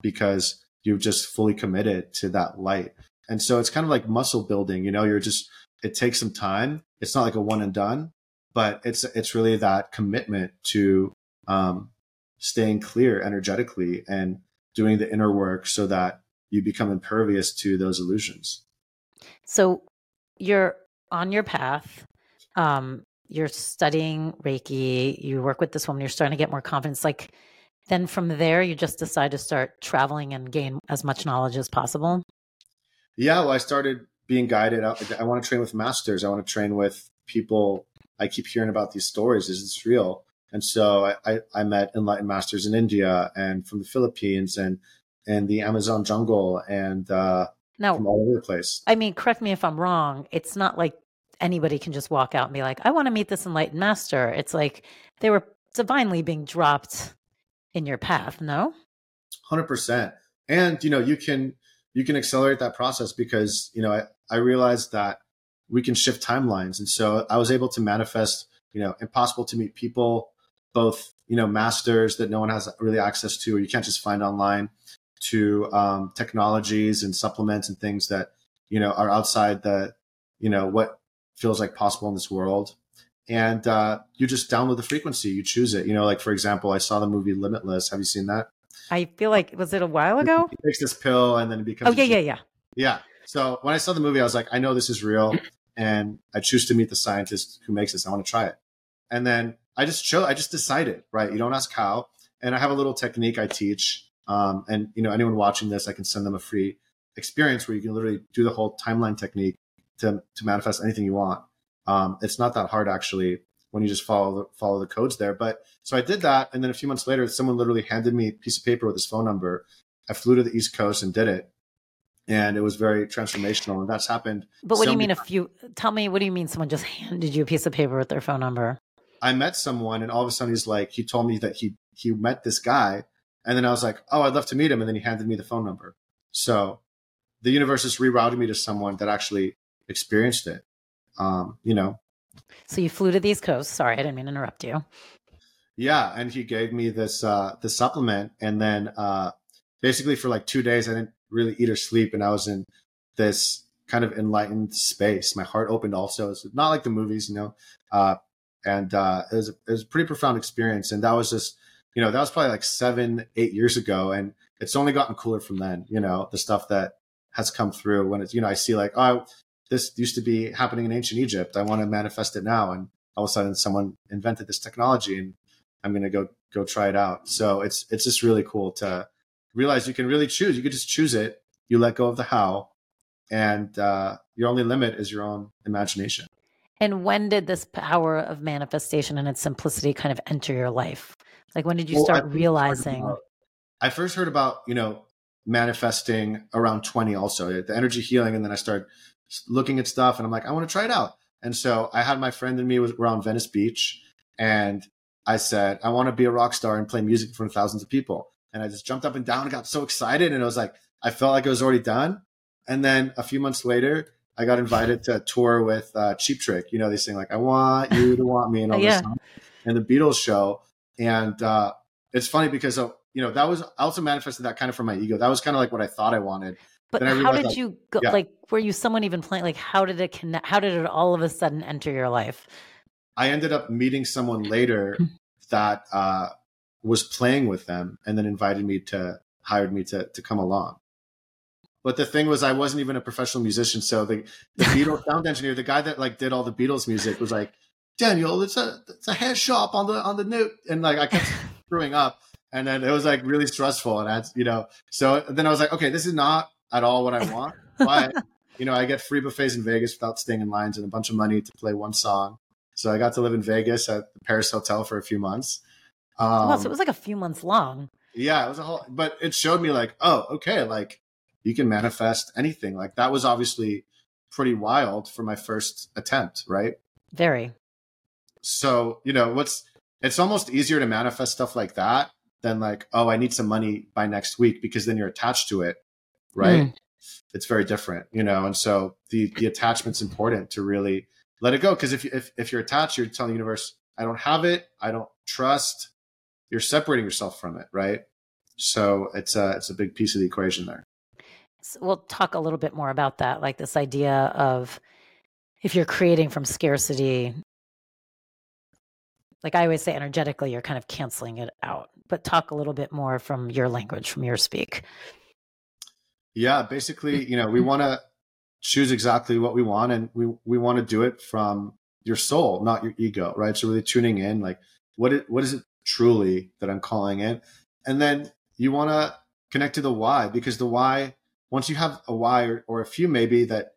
because you're just fully committed to that light. And so it's kind of like muscle building. You know, you're just it takes some time. It's not like a one and done, but it's it's really that commitment to um, staying clear energetically and doing the inner work so that you become impervious to those illusions. So you're on your path. Um, you're studying Reiki. You work with this woman. You're starting to get more confidence. Like then from there, you just decide to start traveling and gain as much knowledge as possible. Yeah, well, I started being guided. I, I want to train with masters. I want to train with people. I keep hearing about these stories. Is this real? And so I, I, I met enlightened masters in India and from the Philippines and and the Amazon jungle and uh, now, from all over the place. I mean, correct me if I'm wrong. It's not like anybody can just walk out and be like, I want to meet this enlightened master. It's like they were divinely being dropped in your path, no? 100%. And, you know, you can you can accelerate that process because, you know, I, I realized that we can shift timelines. And so I was able to manifest, you know, impossible to meet people, both, you know, masters that no one has really access to, or you can't just find online, to um, technologies and supplements and things that you know are outside the you know what feels like possible in this world. And uh, you just download the frequency you choose it. You know like for example i saw the movie limitless. Have you seen that? I feel like was it a while ago? [laughs] He takes this pill and then it becomes oh yeah yeah yeah. Yeah. So when i saw the movie i was like i know this is real and i choose to meet the scientist who makes this. I want to try it. And then i just chose i just decided right you don't ask how. And i have a little technique i teach um, and you know, anyone watching this, I can send them a free experience where you can literally do the whole timeline technique to to manifest anything you want. Um, it's not that hard actually when you just follow the, follow the codes there. But so I did that, and then a few months later, someone literally handed me a piece of paper with his phone number. I flew to the East Coast and did it, and it was very transformational. And that's happened. But what do you mean? If you tell me, what do you mean? Someone just handed you a piece of paper with their phone number? I met someone, and all of a sudden, he's like, he told me that he he met this guy and then I was like, oh, I'd love to meet him. And then he handed me the phone number. So the universe just rerouted me to someone that actually experienced it. Um, you know. So you flew to the East Coast. Sorry, I didn't mean to interrupt you. Yeah, and he gave me this uh the supplement, and then uh basically for like two days I didn't really eat or sleep, and I was in this kind of enlightened space. My heart opened also. It's not like the movies, you know. Uh, and uh, it was it was a pretty profound experience, and that was just you know, that was probably like seven, eight years ago. And it's only gotten cooler from then, you know, the stuff that has come through when it's, you know, I see like, oh, this used to be happening in ancient Egypt. I want to manifest it now. And all of a sudden someone invented this technology and I'm going to go, go try it out. So it's, it's just really cool to realize you can really choose. You could just choose it. You let go of the how and, uh, your only limit is your own imagination. And when did this power of manifestation and its simplicity kind of enter your life? Like when did you well, start I realizing? About, I first heard about, you know, manifesting around 20 also, the energy healing. And then I started looking at stuff and I'm like, I want to try it out. And so I had my friend and me was around Venice Beach and I said, I want to be a rock star and play music in front of thousands of people. And I just jumped up and down and got so excited. And it was like, I felt like it was already done. And then a few months later, I got invited to a tour with uh, Cheap Trick. You know, they sing like "I want you to want me" and all yeah. this, and the Beatles show. And uh, it's funny because uh, you know that was I also manifested that kind of from my ego. That was kind of like what I thought I wanted. But how did like, you go? Yeah. Like, were you someone even playing? Like, how did it connect? How did it all of a sudden enter your life? I ended up meeting someone later that uh, was playing with them, and then invited me to hired me to to come along. But the thing was, I wasn't even a professional musician. So the, the Beatles [laughs] sound engineer, the guy that like did all the Beatles music, was like, Daniel, it's a it's a hair shop on the on the note, and like I kept [laughs] screwing up, and then it was like really stressful, and I, you know, so then I was like, okay, this is not at all what I want, but [laughs] you know, I get free buffets in Vegas without staying in lines and a bunch of money to play one song. So I got to live in Vegas at the Paris Hotel for a few months. Um, wow, so it was like a few months long. Yeah, it was a whole, but it showed me like, oh, okay, like you can manifest anything. Like that was obviously pretty wild for my first attempt, right? Very. So, you know, what's it's almost easier to manifest stuff like that than like, oh, I need some money by next week because then you're attached to it, right? Mm. It's very different, you know. And so the the attachment's important to really let it go because if if if you're attached, you're telling the universe, I don't have it, I don't trust. You're separating yourself from it, right? So it's a it's a big piece of the equation there we'll talk a little bit more about that, like this idea of if you're creating from scarcity, like I always say, energetically, you're kind of canceling it out. But talk a little bit more from your language, from your speak. Yeah, basically, you know, we want to choose exactly what we want, and we we want to do it from your soul, not your ego, right? So really tuning in, like what it, what is it truly that I'm calling in, and then you want to connect to the why because the why once you have a why or, or a few maybe that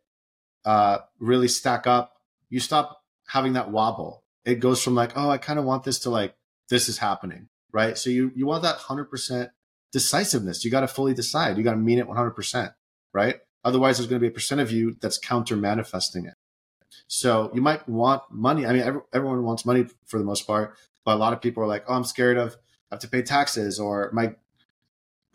uh, really stack up, you stop having that wobble. It goes from like, oh, I kind of want this to like, this is happening, right? So you you want that hundred percent decisiveness. You got to fully decide. You got to mean it one hundred percent, right? Otherwise, there's going to be a percent of you that's counter manifesting it. So you might want money. I mean, every, everyone wants money for the most part, but a lot of people are like, oh, I'm scared of I have to pay taxes, or my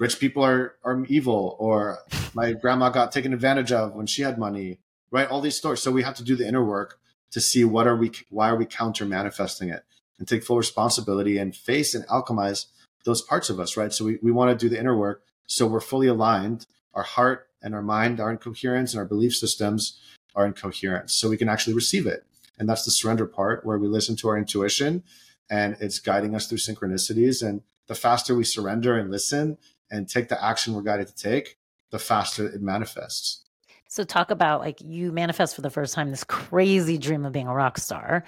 rich people are are evil or my grandma got taken advantage of when she had money right all these stories so we have to do the inner work to see what are we why are we counter manifesting it and take full responsibility and face and alchemize those parts of us right? So we, we want to do the inner work. So we're fully aligned. Our heart and our mind are in coherence and our belief systems are in coherence. So we can actually receive it. And that's the surrender part where we listen to our intuition and it's guiding us through synchronicities. And the faster we surrender and listen and take the action we're guided to take, the faster it manifests. So talk about like you manifest for the first time this crazy dream of being a rock star.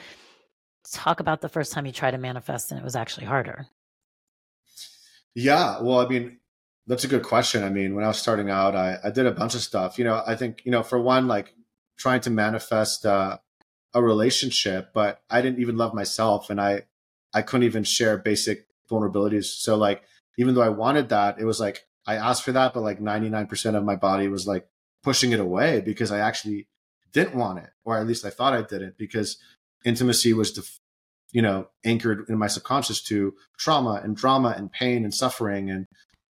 Talk about the first time you tried to manifest and it was actually harder. Yeah, well, I mean, that's a good question. I mean, when I was starting out, I, I did a bunch of stuff. You know, I think, you know, for one, like trying to manifest uh, a relationship, but I didn't even love myself and I I couldn't even share basic vulnerabilities. So like even though I wanted that, it was like I asked for that, but like 99% of my body was like pushing it away because I actually didn't want it, or at least I thought I didn't, because intimacy was, def- you know, anchored in my subconscious to trauma and drama and pain and suffering and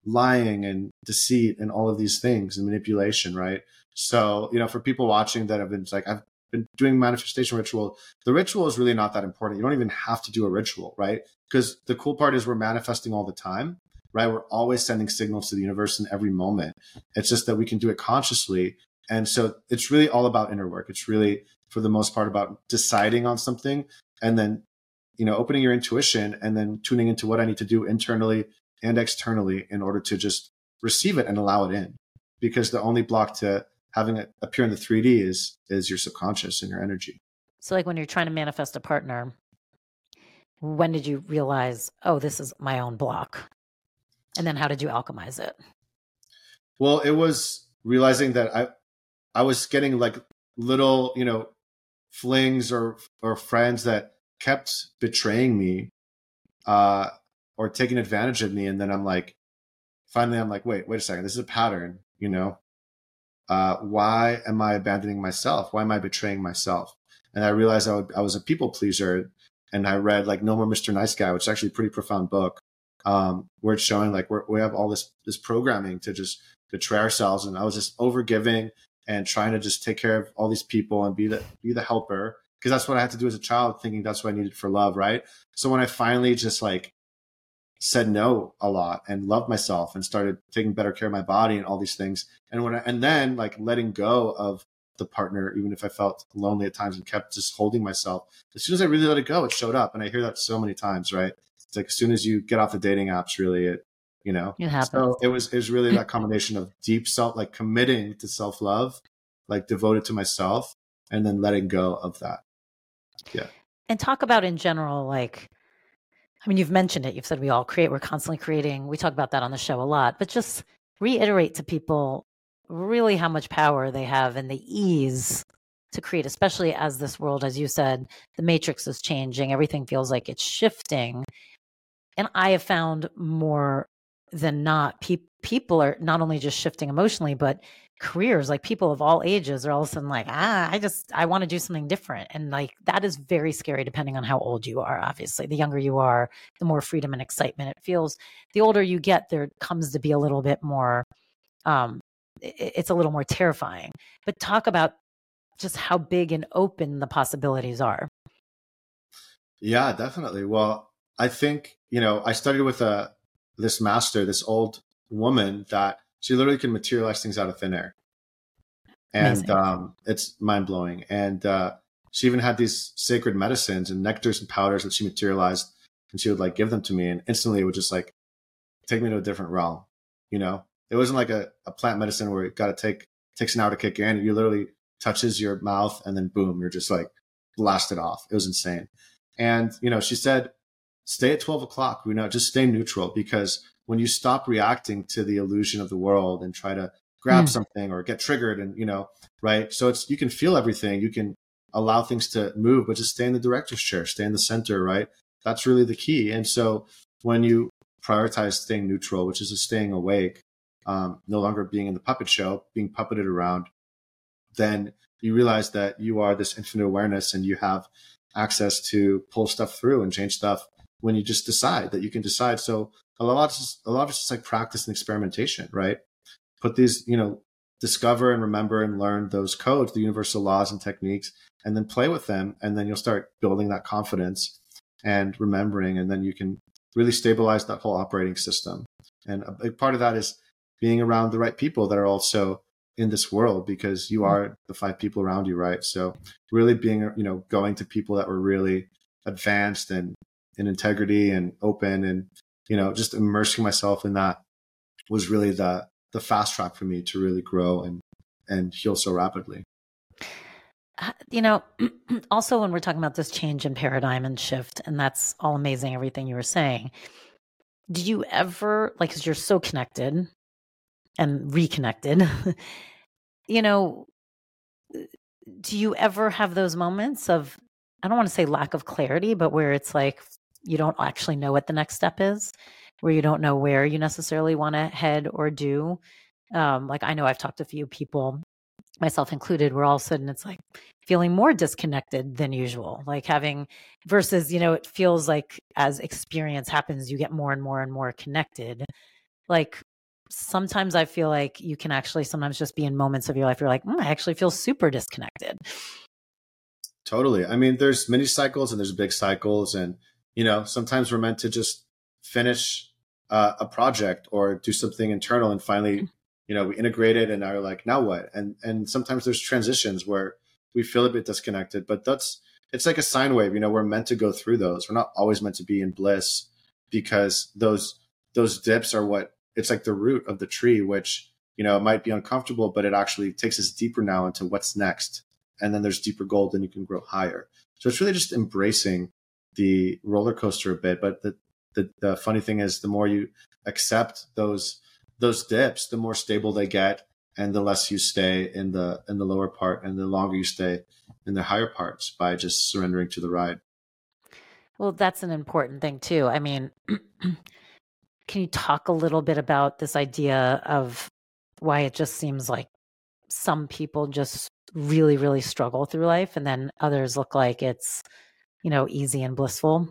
lying and deceit and all of these things and manipulation, right? So, you know, for people watching that have been like, I've been doing manifestation ritual, the ritual is really not that important. You don't even have to do a ritual, right? Because the cool part is we're manifesting all the time right? We're always sending signals to the universe in every moment. It's just that we can do it consciously. And so it's really all about inner work. It's really, for the most part, about deciding on something and then you know, opening your intuition and then tuning into what I need to do internally and externally in order to just receive it and allow it in. Because the only block to having it appear in the 3D is is your subconscious and your energy. So like when you're trying to manifest a partner, when did you realize, oh, this is my own block? And then how did you alchemize it? Well, it was realizing that I I was getting like little, you know, flings or or friends that kept betraying me uh or taking advantage of me and then I'm like finally I'm like, wait, wait a second, this is a pattern, you know. Uh, why am I abandoning myself? Why am I betraying myself? And I realized I, would, I was a people pleaser and I read like No More Mr. Nice Guy, which is actually a pretty profound book, um, where it's showing like we have all this this programming to just betray ourselves, and I was just over giving and trying to just take care of all these people and be the be the helper because that's what I had to do as a child, thinking that's what I needed for love, right? So when I finally just like said no a lot and loved myself and started taking better care of my body and all these things, and when I, and then like letting go of the partner, even if I felt lonely at times and kept just holding myself. As soon as I really let it go, it showed up. And I hear that so many times, right? It's like as soon as you get off the dating apps, really, it, you know, it happens. So it was, it was really that [laughs] combination of deep self, like committing to self love, like devoted to myself, and then letting go of that. Yeah. And talk about in general, like, I mean, you've mentioned it. You've said we all create, we're constantly creating. We talk about that on the show a lot, but just reiterate to people really how much power they have and the ease to create, especially as this world, as you said, the matrix is changing. Everything feels like it's shifting. And I have found more than not, pe- people are not only just shifting emotionally, but careers, like people of all ages are all of a sudden like, ah, I just, I want to do something different. And like that is very scary depending on how old you are, obviously. The younger you are, the more freedom and excitement it feels. The older you get, there comes to be a little bit more um, it's a little more terrifying. But talk about just how big and open the possibilities are. Yeah, definitely. Well, I think, you know, I studied with a uh, this master, this old woman that she literally can materialize things out of thin air. And um, it's mind blowing. And uh, she even had these sacred medicines and nectars and powders that she materialized and she would like give them to me and instantly it would just like take me to a different realm, you know? it wasn't like a, a plant medicine where it got to take takes an hour to kick in. You literally touches your mouth and then boom, you're just like blasted off. It was insane. And you know, she said, stay at twelve o'clock. You know, just stay neutral because when you stop reacting to the illusion of the world and try to grab mm. something or get triggered and you know, right? So it's you can feel everything. You can allow things to move, but just stay in the director's chair, stay in the center, right? That's really the key. And so when you prioritize staying neutral, which is a staying awake, um, no longer being in the puppet show, being puppeted around, then you realize that you are this infinite awareness and you have access to pull stuff through and change stuff when you just decide that you can decide. So a lot of a lot of it's just like practice and experimentation, right? Put these, you know, discover and remember and learn those codes, the universal laws and techniques, and then play with them, and then you'll start building that confidence and remembering, and then you can really stabilize that whole operating system. And a big part of that is being around the right people that are also in this world because you mm-hmm. are the five people around you, right? So really being, you know, going to people that were really advanced and in integrity and open and, you know, just immersing myself in that was really the the fast track for me to really grow and and heal so rapidly. Uh, you know, [clears throat] also when we're talking about this change in paradigm and shift, and that's all amazing, everything you were saying. Do you ever like because you're so connected and reconnected. [laughs] you know, do you ever have those moments of, I don't want to say lack of clarity, but where it's like you don't actually know what the next step is, where you don't know where you necessarily want to head or do? Um, like I know I've talked to a few people, myself included, where all of a sudden it's like feeling more disconnected than usual, like having versus, you know, it feels like as experience happens, you get more and more and more connected. Like, sometimes I feel like you can actually sometimes just be in moments of your life you're like, mm, I actually feel super disconnected. Totally. I mean, there's mini cycles and there's big cycles, and you know, sometimes we're meant to just finish uh, a project or do something internal, and finally, mm-hmm. you know, we integrate it and are like, now what? And and sometimes there's transitions where we feel a bit disconnected, but that's it's like a sine wave. You know, we're meant to go through those. We're not always meant to be in bliss because those those dips are what it's like the root of the tree, which you know it might be uncomfortable, but it actually takes us deeper now into what's next. And then there's deeper gold, and you can grow higher. So it's really just embracing the roller coaster a bit. But the the, the funny thing is, the more you accept those those dips, the more stable they get, and the less you stay in the in the lower part, and the longer you stay in the higher parts by just surrendering to the ride. Well, that's an important thing too. I mean, [clears throat] can you talk a little bit about this idea of why it just seems like some people just really, really struggle through life, and then others look like it's, you know, easy and blissful?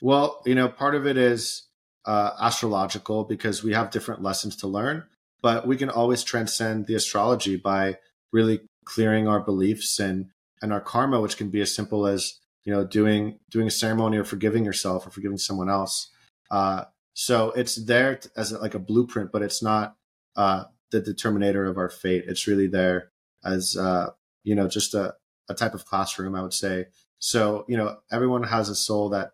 Well, you know, part of it is uh, astrological because we have different lessons to learn, but we can always transcend the astrology by really clearing our beliefs and and our karma, which can be as simple as you know doing doing a ceremony or forgiving yourself or forgiving someone else. Uh, so it's there as a, like a blueprint, but it's not uh, the determinator of our fate. It's really there as uh, you know just a, a type of classroom, I would say. So you know everyone has a soul that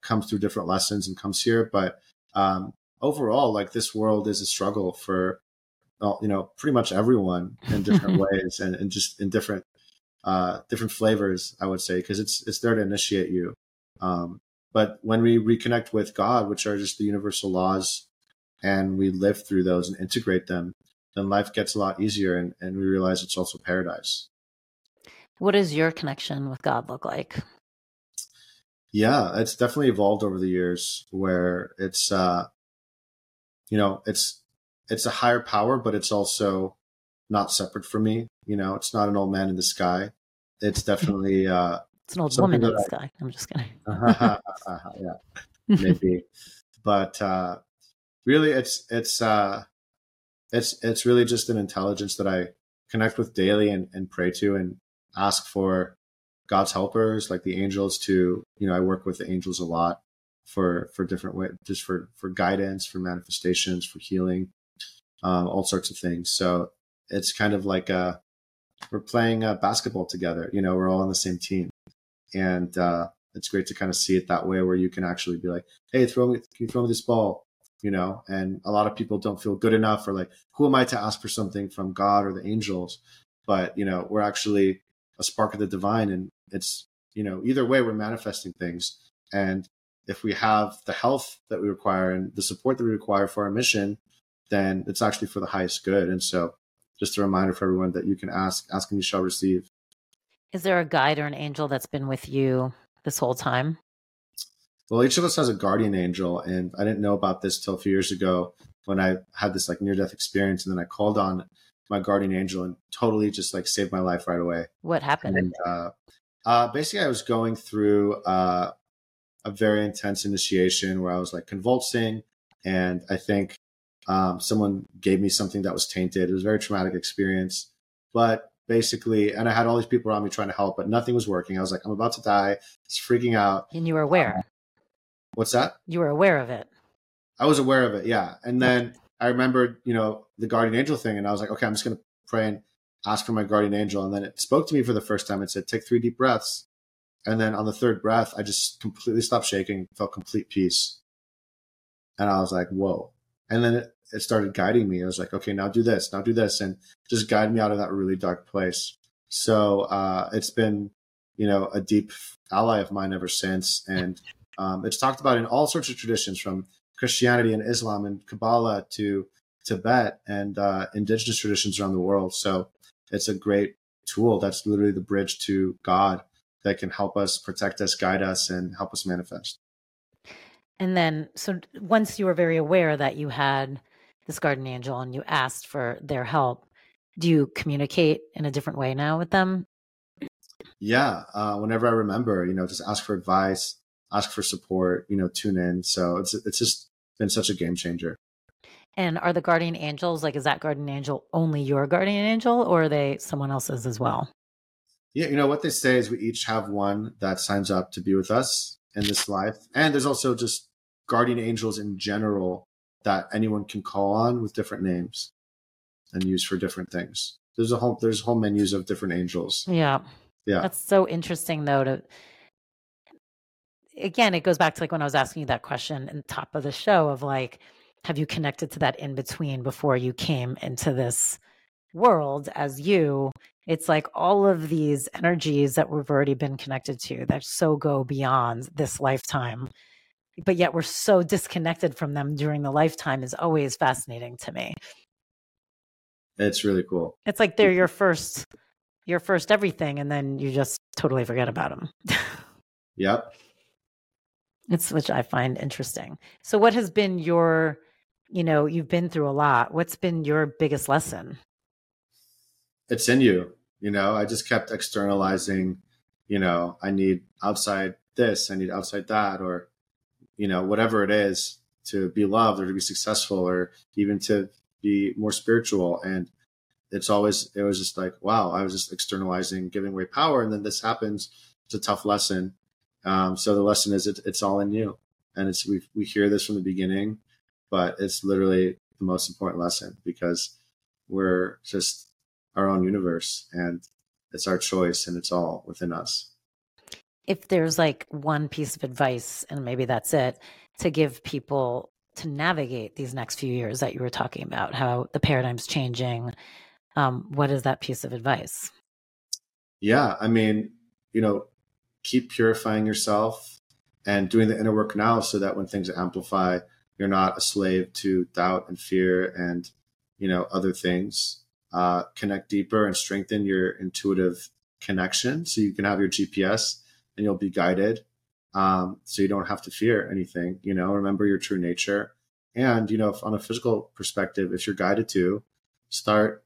comes through different lessons and comes here, but um, overall, like this world is a struggle for you know pretty much everyone in [laughs] different ways and, and just in different uh, different flavors, I would say, because it's it's there to initiate you. Um, but when we reconnect with God, which are just the universal laws, and we live through those and integrate them, then life gets a lot easier, and, and we realize it's also paradise. What does your connection with God look like? Yeah, it's definitely evolved over the years, where it's uh, you know, it's it's a higher power, but it's also not separate from me. You know, it's not an old man in the sky. It's [laughs] definitely uh, it's an old woman in the I, sky. I'm just kidding. [laughs] yeah, maybe, [laughs] but uh, really, it's it's uh, it's it's really just an intelligence that I connect with daily and, and pray to and ask for God's helpers, like the angels. To you know, I work with the angels a lot for for different ways, just for for guidance, for manifestations, for healing, um, all sorts of things. So it's kind of like a, we're playing uh, basketball together. You know, we're all on the same team, and uh, it's great to kind of see it that way, where you can actually be like, "Hey, throw me, can you throw me this ball?" You know, and a lot of people don't feel good enough, or like, "Who am I to ask for something from God or the angels?" But you know, we're actually a spark of the divine, and it's you know, either way, we're manifesting things, and if we have the health that we require and the support that we require for our mission, then it's actually for the highest good. And so just a reminder for everyone that you can ask, ask and you shall receive. Is there a guide or an angel that's been with you this whole time? Well, each of us has a guardian angel, and I didn't know about this till a few years ago when I had this like near death experience, and then I called on my guardian angel and totally just like saved my life right away. What happened? And, uh, uh, basically, I was going through uh, a very intense initiation where I was like convulsing, and I think um, someone gave me something that was tainted. It was a very traumatic experience. But basically, and I had all these people around me trying to help, but nothing was working. I was like, I'm about to die. It's freaking out. And you were aware. Um, what's that? You were aware of it. I was aware of it, yeah. And then I remembered, you know, the guardian angel thing, and I was like, okay, I'm just going to pray and ask for my guardian angel. And then it spoke to me for the first time. It said, take three deep breaths. And then on the third breath, I just completely stopped shaking, felt complete peace. And I was like, whoa. And then it, it started guiding me. I was like, okay, now do this, now do this, and just guide me out of that really dark place. So uh, it's been, you know, a deep ally of mine ever since, and um, it's talked about in all sorts of traditions, from Christianity and Islam and Kabbalah to Tibet and uh, indigenous traditions around the world. So it's a great tool. That's literally the bridge to God that can help us, protect us, guide us, and help us manifest. And then, so once you were very aware that you had this guardian angel and you asked for their help, do you communicate in a different way now with them? Yeah. Uh, whenever I remember, you know, just ask for advice, ask for support, you know, tune in. So it's, it's just been such a game changer. And are the guardian angels like, is that guardian angel only your guardian angel or are they someone else's as well? Yeah. You know, what they say is we each have one that signs up to be with us in this life. And there's also just guardian angels in general that anyone can call on with different names and use for different things. There's a whole there's whole menus of different angels. Yeah. Yeah. That's so interesting though to again, it goes back to like when I was asking you that question in the top of the show of like, have you connected to that in between before you came into this world as you? It's like all of these energies that we've already been connected to that so go beyond this lifetime, but yet we're so disconnected from them during the lifetime is always fascinating to me. It's really cool. It's like they're your first, your first everything, and then you just totally forget about them. [laughs] yep. It's which I find interesting. So, what has been your, you know, you've been through a lot. What's been your biggest lesson? It's in you. You know, I just kept externalizing, you know, I need outside this, I need outside that, or, you know, whatever it is to be loved or to be successful or even to be more spiritual. And it's always, it was just like, wow, I was just externalizing, giving away power. And then this happens. It's a tough lesson. Um, so the lesson is it, it's all in you. And it's, we, we hear this from the beginning, but it's literally the most important lesson because we're just our own universe and it's our choice and it's all within us. If there's like one piece of advice, and maybe that's it, to give people to navigate these next few years that you were talking about, how the paradigm's changing, um, what is that piece of advice? Yeah, I mean, you know, keep purifying yourself and doing the inner work now so that when things amplify, you're not a slave to doubt and fear and, you know, other things. Uh, connect deeper and strengthen your intuitive connection so you can have your GPS and you'll be guided. Um, so you don't have to fear anything, you know, remember your true nature. And, you know, on a physical perspective, if you're guided to start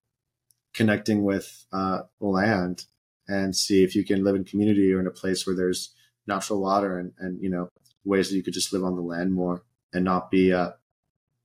connecting with uh, land and see if you can live in community or in a place where there's natural water and, and you know ways that you could just live on the land more and not be uh,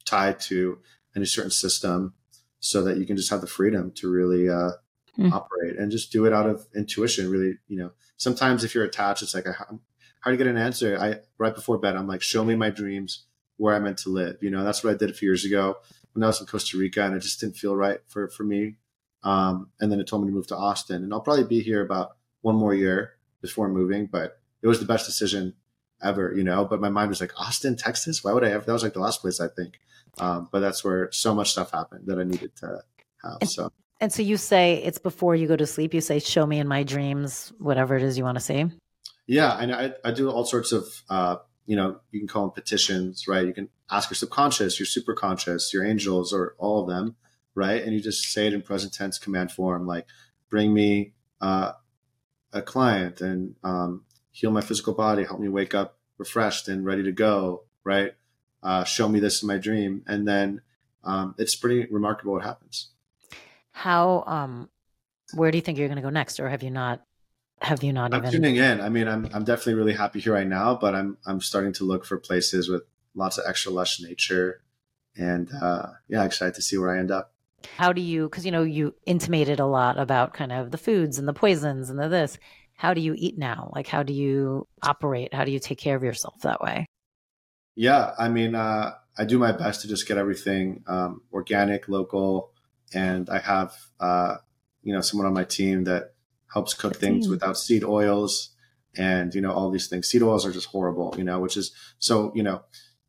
tied to any certain system so that you can just have the freedom to really uh, mm. operate and just do it out of intuition really you know. Sometimes if you're attached it's like how, how do you get an answer? I right before bed i'm like show me my dreams where i'm meant to live you know that's what i did a few years ago when i was in costa rica and it just didn't feel right for for me um, and then it told me to move to Austin. And I'll probably be here about one more year before moving, but it was the best decision ever, you know. But my mind was like, Austin, Texas? Why would I ever? That was like the last place I think. Um, but that's where so much stuff happened that I needed to have. So. And so you say it's before you go to sleep. You say, "Show me in my dreams whatever it is you want to see." Yeah, and I, I do all sorts of, uh, you know, you can call them petitions, right? You can ask your subconscious, your superconscious, your angels, or all of them right? And you just say it in present tense command form, like bring me uh, a client and um, heal my physical body, help me wake up refreshed and ready to go, right? Uh, show me this in my dream. And then um, it's pretty remarkable what happens. How, um, where do you think you're going to go next? Or have you not, have you not I'm even? tuning in. I mean, I'm, I'm definitely really happy here right now, but I'm, I'm starting to look for places with lots of extra lush nature and uh, yeah, excited to see where I end up. How do you, because you know, you intimated a lot about kind of the foods and the poisons and the this. How do you eat now? Like, how do you operate? How do you take care of yourself that way? Yeah, I mean, uh, I do my best to just get everything um, organic, local, and I have, uh, you know, someone on my team that helps cook things without seed oils and you know all these things. Seed oils are just horrible, you know, which is so you know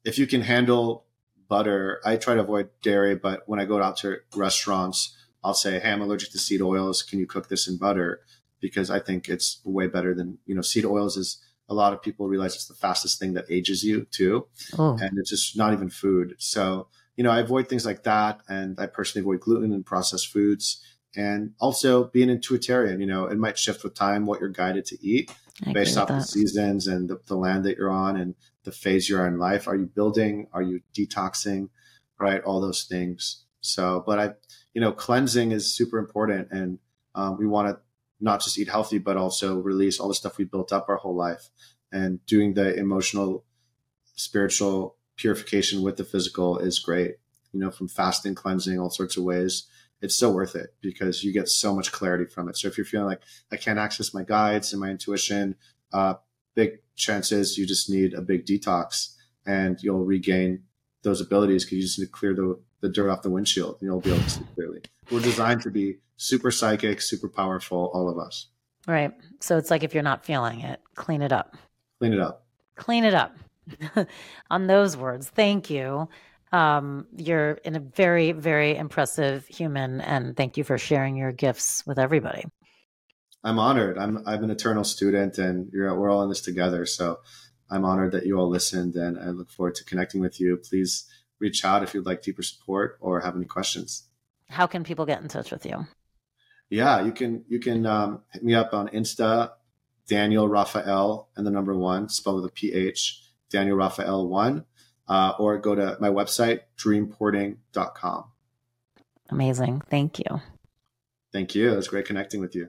if you can handle butter. I try to avoid dairy, but when I go out to restaurants, I'll say, "Hey, I'm allergic to seed oils. Can you cook this in butter?" Because I think it's way better than you know. Seed oils is a lot of people realize it's the fastest thing that ages you too, oh. and it's just not even food. So you know, I avoid things like that, and I personally avoid gluten and processed foods, and also being intuitarian. You know, it might shift with time what you're guided to eat I based off the seasons and the, the land that you're on and the phase you're in life. Are you building? Are you detoxing? Right, all those things. So, but I, you know, cleansing is super important, and um, we want to not just eat healthy, but also release all the stuff we built up our whole life, and doing the emotional, spiritual purification with the physical is great. You know, from fasting, cleansing, all sorts of ways. It's so worth it because you get so much clarity from it. So if you're feeling like I can't access my guides and my intuition, uh, big chances you just need a big detox and you'll regain those abilities because you just need to clear the, the dirt off the windshield and you'll be able to see clearly. We're designed to be super psychic, super powerful, all of us. Right. So it's like if you're not feeling it, clean it up. Clean it up. Clean it up. [laughs] On those words, thank you. Um, you're in a very, very impressive human, and thank you for sharing your gifts with everybody. I'm honored. I'm I'm an eternal student, and we're all in this together. So I'm honored that you all listened, and I look forward to connecting with you. Please reach out if you'd like deeper support or have any questions. How can people get in touch with you? Yeah, you can you can um, hit me up on Insta, Daniel Raphael, and the number one spelled with a PH, Daniel Raphael one, uh, or go to my website dreamporting.com. Amazing, thank you. Thank you. It was great connecting with you.